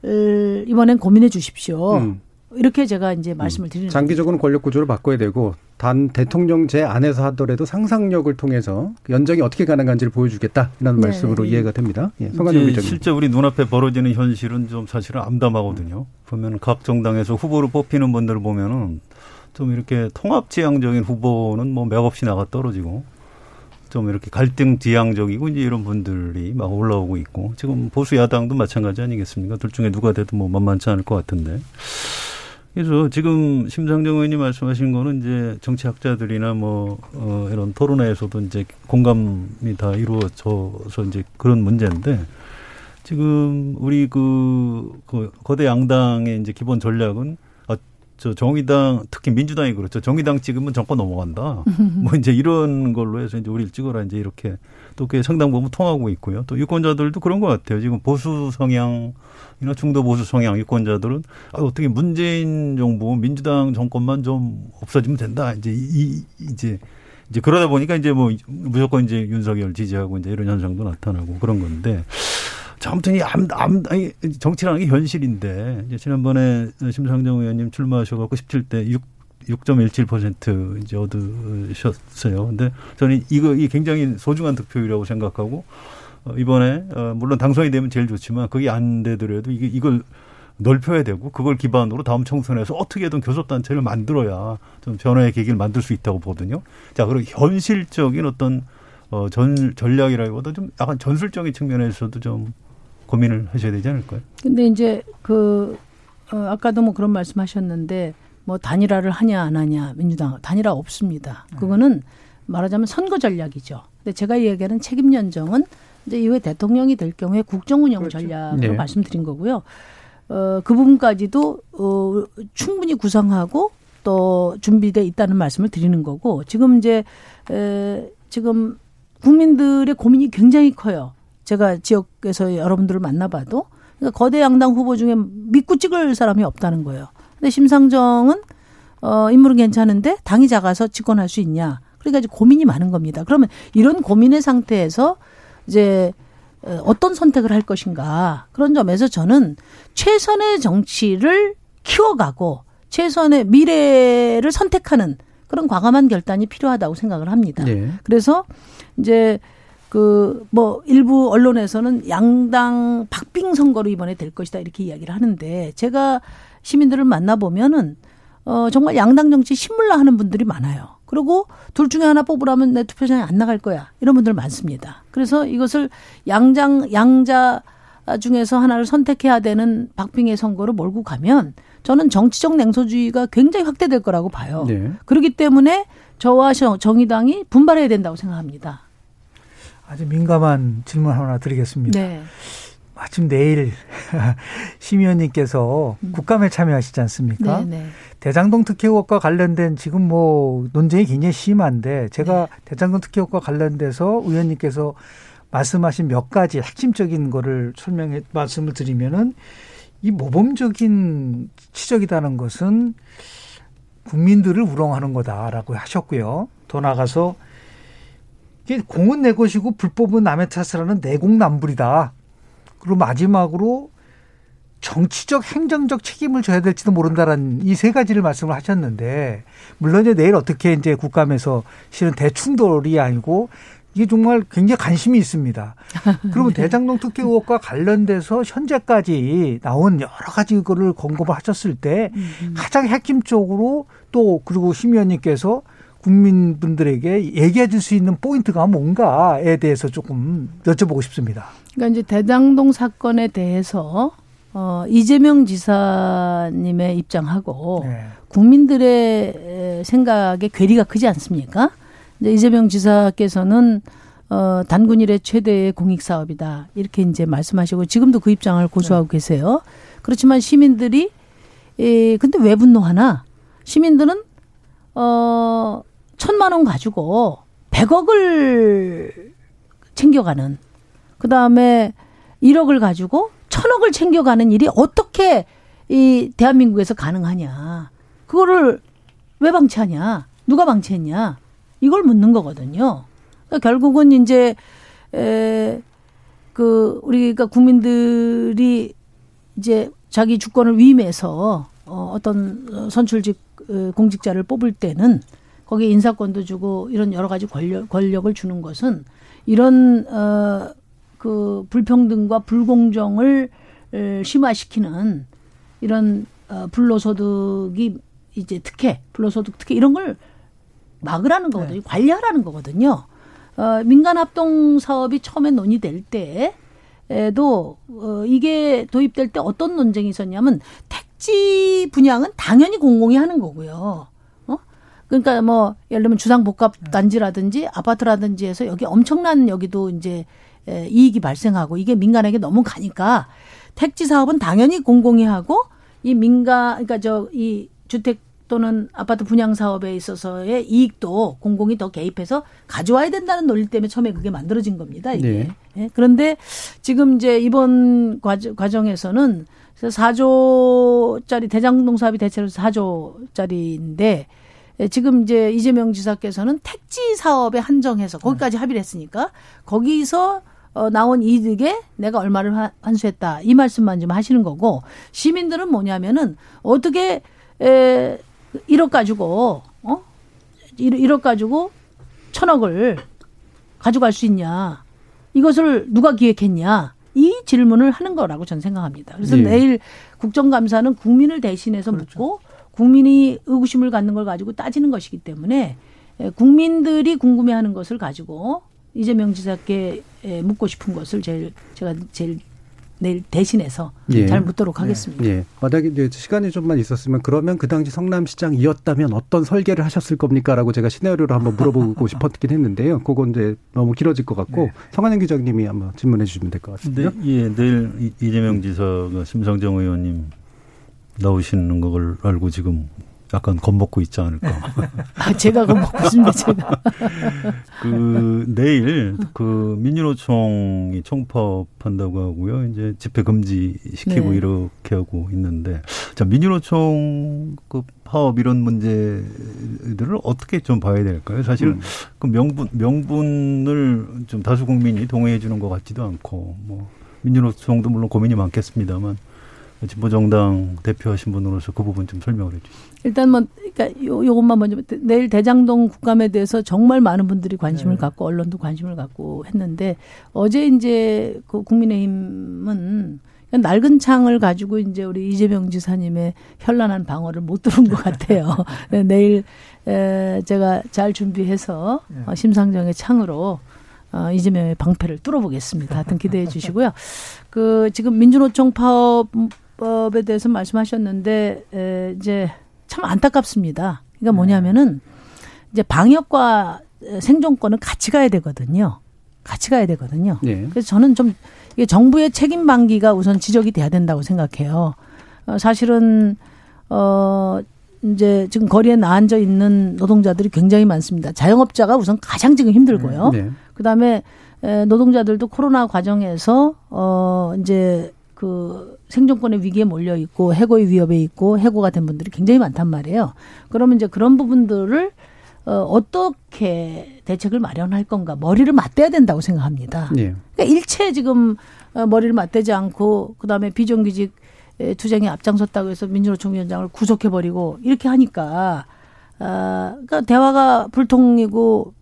M: 어, 이번엔 고민해 주십시오.
B: 음.
M: 이렇게 제가 이제 말씀을 드리는
B: 장기적으로는 권력 구조를 바꿔야 되고 단 대통령제 안에서 하더라도 상상력을 통해서 연정이 어떻게 가능한지를 보여주겠다 이런
O: 네.
B: 말씀으로 이해가 됩니다. 예, 기자님.
O: 실제 우리 눈앞에 벌어지는 현실은 좀 사실은 암담하거든요. 보면 각 정당에서 후보를 뽑히는 분들을 보면은 좀 이렇게 통합 지향적인 후보는 뭐 맥없이 나가 떨어지고 좀 이렇게 갈등 지향적이고 이제 이런 분들이 막 올라오고 있고 지금 보수 야당도 마찬가지 아니겠습니까? 둘 중에 누가 돼도 뭐 만만치 않을 것 같은데. 그래서 지금 심상정 의원님 말씀하신 거는 이제 정치학자들이나 뭐, 어, 이런 토론회에서도 이제 공감이 다 이루어져서 이제 그런 문제인데 지금 우리 그, 그 거대 양당의 이제 기본 전략은 아, 저 정의당 특히 민주당이 그렇죠. 정의당 찍으면 정권 넘어간다. <laughs> 뭐 이제 이런 걸로 해서 이제 우리를 찍어라 이제 이렇게 또 그게 상당 부분 통하고 있고요. 또 유권자들도 그런 것 같아요. 지금 보수 성향 이나 중도 보수 성향 유권자들은 아, 어떻게 문재인 정부 민주당 정권만 좀 없어지면 된다. 이제 이 이제 이제 그러다 보니까 이제 뭐 무조건 이제 윤석열 지지하고 이제 이런 현상도 나타나고 그런 건데 자, 아무튼 이 암, 암, 아니, 정치라는 게 현실인데 이제 지난번에 심상정 의원님 출마하셔갖고 17대 6 6.17% 이제 얻으셨어요. 근데 저는 이거 이 굉장히 소중한 득표율이라고 생각하고 어, 이번에 어, 물론 당선이 되면 제일 좋지만 그게 안 되더라도 이게 이걸 넓혀야 되고 그걸 기반으로 다음 총선에서 어떻게든 교섭단체를 만들어야 좀 변화의 계기를 만들 수 있다고 보거든요. 자, 그리고 현실적인 어떤 어, 전, 전략이라기보다 좀 약간 전술적인 측면에서도 좀 고민을 하셔야 되지 않을까요?
M: 근데 이제 그 어, 아까도 뭐 그런 말씀하셨는데 뭐 단일화를 하냐 안 하냐 민주당 단일화 없습니다. 그거는 말하자면 선거 전략이죠. 근데 제가 얘기하는 책임 연정은 이제 이후에 대통령이 될 경우에 국정 운영
B: 그렇죠.
M: 전략으로
B: 네.
M: 말씀드린 거고요. 어, 그 부분까지도 어, 충분히 구성하고 또 준비돼 있다는 말씀을 드리는 거고 지금 이제 에, 지금 국민들의 고민이 굉장히 커요. 제가 지역에서 여러분들을 만나봐도 그러니까 거대 양당 후보 중에 믿고 찍을 사람이 없다는 거예요. 근데 심상정은 어 인물은 괜찮은데 당이 작아서 집권할 수 있냐? 그러니까 이제 고민이 많은 겁니다. 그러면 이런 고민의 상태에서 이제 어, 어떤 선택을 할 것인가 그런 점에서 저는 최선의 정치를 키워가고 최선의 미래를 선택하는 그런 과감한 결단이 필요하다고 생각을 합니다.
B: 네.
M: 그래서 이제 그 뭐 일부 언론에서는 양당 박빙 선거로 이번에 될 것이다 이렇게 이야기를 하는데 제가 시민들을 만나 보면은 어 정말 양당 정치 신물라 하는 분들이 많아요. 그리고 둘 중에 하나 뽑으라면 내 투표장에 안 나갈 거야. 이런 분들 많습니다. 그래서 이것을 양장 양자 중에서 하나를 선택해야 되는 박빙의 선거로 몰고 가면 저는 정치적 냉소주의가 굉장히 확대될 거라고 봐요.
B: 네.
M: 그렇기 때문에 저와 정- 정의당이 분발해야 된다고 생각합니다.
N: 아주 민감한 질문 하나 드리겠습니다.
M: 네.
N: 마침 내일 <laughs> 심 의원님께서 국감에 참여하시지 않습니까?
M: 네, 네.
N: 대장동 특혜 의혹과 관련된 지금 뭐 논쟁이 굉장히 심한데 제가 대장동 특혜 의혹과 관련돼서 의원님께서 말씀하신 몇 가지 핵심적인 거를 설명해 말씀을 드리면은 이 모범적인 치적이라는 것은 국민들을 우롱하는 거다라고 하셨고요. 더 나가서 이게 공은 내 것이고 불법은 남의 탓을 하는 내공남불이다. 그리고 마지막으로 정치적 행정적 책임을 져야 될지도 모른다라는 이 세 가지를 말씀을 하셨는데 물론 이제 내일 어떻게 이제 국감에서 실은 대충돌이 아니고 이게 정말 굉장히 관심이 있습니다. <laughs> 그러면 네. 대장동 특혜 의혹과 관련돼서 현재까지 나온 여러 가지 거를 검거를 하셨을 때 음. 가장 핵심적으로 또 그리고 심 의원님께서 국민분들에게 얘기해 줄 수 있는 포인트가 뭔가에 대해서 조금 여쭤보고 싶습니다.
M: 그러니까 이제 대장동 사건에 대해서 어, 이재명 지사님의 입장하고 네. 국민들의 생각에 괴리가 크지 않습니까? 이제 이재명 지사께서는 어, 단군 일의 최대의 공익 사업이다. 이렇게 이제 말씀하시고 지금도 그 입장을 고수하고 네. 계세요. 그렇지만 시민들이 에, 근데 왜 분노하나? 시민들은 어, 천만 원 가지고 백억을 챙겨가는 그 다음에 1억을 가지고 천억을 챙겨가는 일이 어떻게 이 대한민국에서 가능하냐. 그거를 왜 방치하냐. 누가 방치했냐. 이걸 묻는 거거든요. 그러니까 결국은 이제, 에, 그, 우리가 국민들이 이제 자기 주권을 위임해서 어, 어떤 선출직 어, 공직자를 뽑을 때는 거기에 인사권도 주고 이런 여러 가지 권력, 권력을 주는 것은 이런 어, 그 불평등과 불공정을 심화시키는 이런 어, 불로소득이 이제 특혜, 불로소득 특혜 이런 걸 막으라는 거거든요. 네. 관리하라는 거거든요. 어, 민간 합동 사업이 처음에 논의될 때에도 어, 이게 도입될 때 어떤 논쟁이 있었냐면 택지 분양은 당연히 공공이 하는 거고요. 어? 그러니까 뭐 예를 들면 주상복합 단지라든지 아파트라든지 해서 여기 엄청난 여기도 이제 에, 이익이 발생하고 이게 민간에게 너무 가니까 택지 사업은 당연히 공공이 하고 이 민간 그러니까 저 이 주택 또는 아파트 분양 사업에 있어서의 이익도 공공이 더 개입해서 가져와야 된다는 논리 때문에 처음에 그게 만들어진 겁니다. 이게. 네. 네. 그런데 지금 이제 이번 과정에서는 4조짜리 대장동 사업이 대체로 4조짜리인데 지금 이제 이재명 지사께서는 택지 사업에 한정해서 거기까지 합의를 했으니까 거기서 어, 나온 이득에 내가 얼마를 환수했다. 이 말씀만 좀 하시는 거고 시민들은 뭐냐면은 어떻게 에 1억 가지고 어? 1 억 가지고 천억을 가져갈 수 있냐. 이것을 누가 기획했냐. 이 질문을 하는 거라고 저는 생각합니다. 그래서 네. 내일 국정감사는 국민을 대신해서 그렇죠. 묻고 국민이 의구심을 갖는 걸 가지고 따지는 것이기 때문에 국민들이 궁금해하는 것을 가지고 이재명 지사께 묻고 싶은 것을 제일 제가 제일 내일 대신해서 예. 잘 묻도록 하겠습니다.
B: 예. 만약에 이제 시간이 좀만 있었으면 그러면 그 당시 성남시장이었다면 어떤 설계를 하셨을 겁니까라고 제가 시나리오를 한번 물어보고 <laughs> 싶었긴 했는데요. 그건 이제 너무 길어질 것 같고 네. 성한영 기자님이 한번 질문해 주시면 될 것 같습니다.
O: 네, 예, 내일 이재명 지사가 심상정 의원님 나오시는 걸 알고 지금 약간 겁먹고 있지 않을까. <laughs>
M: 아, 제가 겁먹고 있습니다, 제가. <laughs>
O: 그, 내일, 그, 민주노총이 총파업한다고 하고요. 이제 집회 금지 시키고 네. 이렇게 하고 있는데, 자, 민주노총 그 파업 이런 문제들을 어떻게 좀 봐야 될까요? 사실 음. 그 명분, 명분을 좀 다수 국민이 동의해 주는 것 같지도 않고, 뭐, 민주노총도 물론 고민이 많겠습니다만, 진보정당 대표하신 분으로서 그 부분 좀 설명을 해주시죠.
M: 일단 뭐, 그러니까 요, 요것만 먼저 내일 대장동 국감에 대해서 정말 많은 분들이 관심을 네. 갖고 언론도 관심을 갖고 했는데 어제 이제 그 국민의힘은 낡은 창을 가지고 이제 우리 이재명 지사님의 현란한 방어를 못 들은 것 같아요. <laughs> 네, 내일 에, 제가 잘 준비해서 네. 어, 심상정의 창으로 어, 이재명의 방패를 뚫어보겠습니다. 하여튼 기대해 주시고요. 그 지금 민주노총 파업 법에 대해서 말씀하셨는데 에, 이제 참 안타깝습니다. 그러니까 네. 뭐냐면은 이제 방역과 생존권은 같이 가야 되거든요. 같이 가야 되거든요. 네. 그래서 저는 좀 이게 정부의 책임 방기가 우선 지적이 돼야 된다고 생각해요. 어, 사실은 어 이제 지금 거리에 나앉아 있는 노동자들이 굉장히 많습니다. 자영업자가 우선 가장 지금 힘들고요. 네. 그다음에 노동자들도 코로나 과정에서 어 이제 그 생존권의 위기에 몰려 있고 해고의 위협에 있고 해고가 된 분들이 굉장히 많단 말이에요. 그러면 이제 그런 부분들을 어, 어떻게 대책을 마련할 건가 머리를 맞대야 된다고 생각합니다. 네. 그러니까 일체 지금 어, 머리를 맞대지 않고 그다음에 비정규직 투쟁에 앞장섰다고 해서 민주노총 위원장을 구속해 버리고 이렇게 하니까 아, 그러니까 대화가 불통이고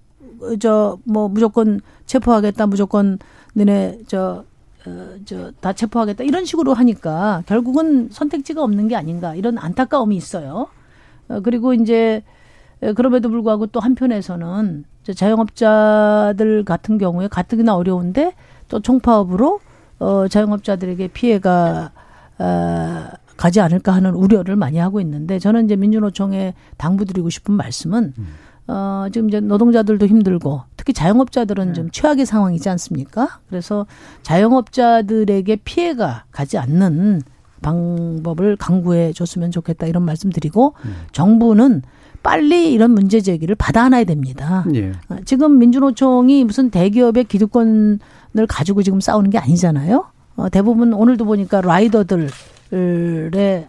M: 저 뭐 무조건 체포하겠다 무조건 너네 저 어, 저, 다 체포하겠다. 이런 식으로 하니까 결국은 선택지가 없는 게 아닌가. 이런 안타까움이 있어요. 어, 그리고 이제, 그럼에도 불구하고 또 한편에서는 자영업자들 같은 경우에 가뜩이나 어려운데 또 총파업으로 어, 자영업자들에게 피해가, 어, 가지 않을까 하는 우려를 많이 하고 있는데 저는 이제 민주노총에 당부드리고 싶은 말씀은 음. 어, 지금 이제 노동자들도 힘들고 특히 자영업자들은 네. 좀 최악의 상황이지 않습니까? 그래서 자영업자들에게 피해가 가지 않는 방법을 강구해 줬으면 좋겠다 이런 말씀 드리고 음. 정부는 빨리 이런 문제 제기를 받아 안아야 됩니다. 예. 어, 지금 민주노총이 무슨 대기업의 기득권을 가지고 지금 싸우는 게 아니잖아요. 어, 대부분 오늘도 보니까 라이더들의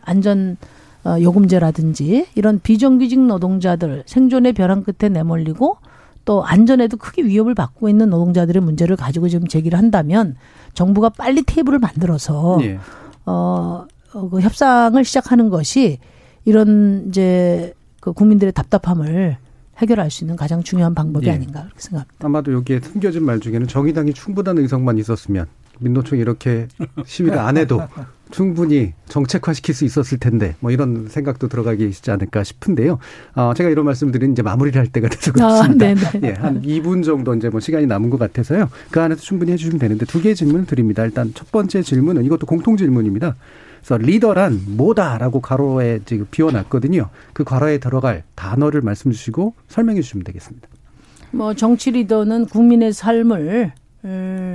M: 안전 어, 요금제라든지 이런 비정규직 노동자들 생존의 벼랑 끝에 내몰리고 또 안전에도 크게 위협을 받고 있는 노동자들의 문제를 가지고 지금 제기를 한다면 정부가 빨리 테이블을 만들어서 네. 어, 어, 그 협상을 시작하는 것이 이런 이제 그 국민들의 답답함을 해결할 수 있는 가장 중요한 방법이 예. 아닌가 그렇게 생각합니다.
B: 아마도 여기에 숨겨진 말 중에는 정의당이 충분한 의석만 있었으면 민노총이 이렇게 시위를 안 해도 충분히 정책화시킬 수 있었을 텐데 뭐 이런 생각도 들어가 계시지 않을까 싶은데요. 어, 제가 이런 말씀을 드리는 이제 마무리를 할 때가 돼서 그렇습니다. 아, 예, 한 2분 정도 이제 뭐 시간이 남은 것 같아서요. 그 안에서 충분히 해주시면 되는데 두 개의 질문을 드립니다. 일단 첫 번째 질문은 이것도 공통 질문입니다. 그래서 리더란 뭐다라고 가로에 지금 비워놨거든요. 그 가로에 들어갈 단어를 말씀 주시고 설명해 주시면 되겠습니다.
M: 뭐 정치 리더는 국민의 삶을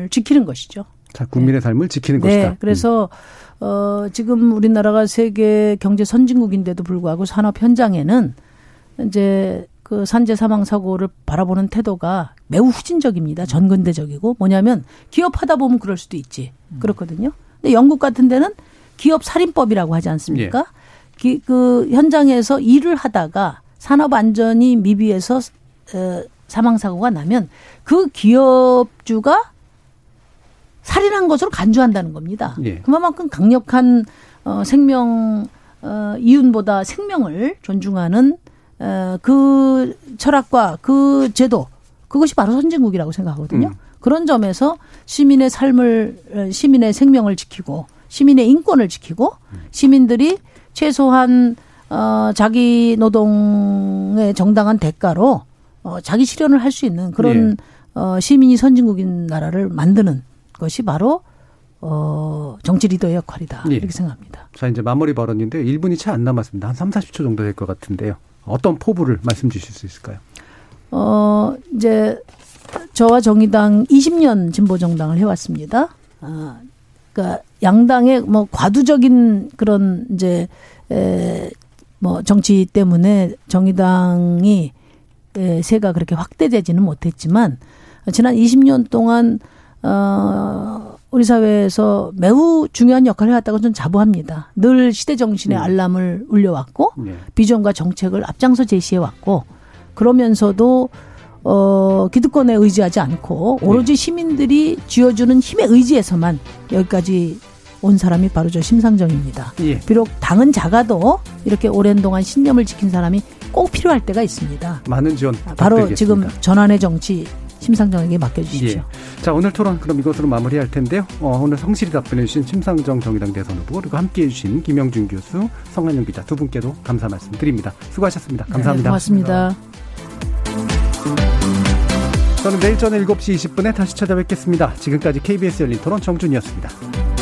M: 지키는 것이죠.
B: 자, 국민의 네. 삶을 지키는
M: 네.
B: 것이다.
M: 그래서 음. 어 지금 우리나라가 세계 경제 선진국인데도 불구하고 산업 현장에는 이제 그 산재 사망 사고를 바라보는 태도가 매우 후진적입니다. 전근대적이고 뭐냐면 기업하다 보면 그럴 수도 있지. 음. 그렇거든요. 근데 영국 같은 데는 기업 살인법이라고 하지 않습니까? 예. 기, 그 현장에서 일을 하다가 산업 안전이 미비해서 어, 사망 사고가 나면 그 기업주가 살인한 것으로 간주한다는 겁니다. 예. 그만큼 강력한 어, 생명 어, 이윤보다 생명을 존중하는 어, 그 철학과 그 제도 그것이 바로 선진국이라고 생각하거든요. 음. 그런 점에서 시민의 삶을 시민의 생명을 지키고 시민의 인권을 지키고 시민들이 최소한 어 자기 노동의 정당한 대가로 어 자기 실현을 할 수 있는 그런 예. 어 시민이 선진국인 나라를 만드는 것이 바로 어, 정치 리더의 역할이다. 예. 이렇게 생각합니다.
B: 자, 이제 마무리 발언인데 1분이 채 안 남았습니다. 한 3, 40초 정도 될 것 같은데요. 어떤 포부를 말씀 주실 수 있을까요?
M: 어, 이제 저와 정의당 20년 진보 정당을 해 왔습니다. 아, 그러니까 양당의 뭐 과두적인 그런 이제 에, 뭐 정치 때문에 정의당이 에, 세가 그렇게 확대되지는 못했지만 지난 20년 동안 어, 우리 사회에서 매우 중요한 역할을 해왔다고 저는 자부합니다. 늘 시대 정신의 음. 알람을 울려왔고 네. 비전과 정책을 앞장서 제시해왔고 그러면서도 어, 기득권에 의지하지 않고 오로지 네. 시민들이 쥐어주는 힘에 의지해서만 여기까지 온 사람이 바로 저 심상정입니다. 예. 비록 당은 작아도 이렇게 오랜 동안 신념을 지킨 사람이 꼭 필요할 때가 있습니다.
B: 많은 지원
M: 바로 지금 전환의 정치 심상정에게 맡겨주십시오.
B: 예. 자 오늘 토론 그럼 이것으로 마무리할 텐데요. 어, 오늘 성실히 답변해주신 심상정 정의당 대선 후보 그리고 함께해주신 김영준 교수, 성한영 기자 두 분께도 감사 말씀드립니다. 수고하셨습니다. 감사합니다. 네,
M: 고맙습니다.
B: 저는 내일 저녁 7시 20분에 다시 찾아뵙겠습니다. 지금까지 KBS 열린 토론 정준이었습니다.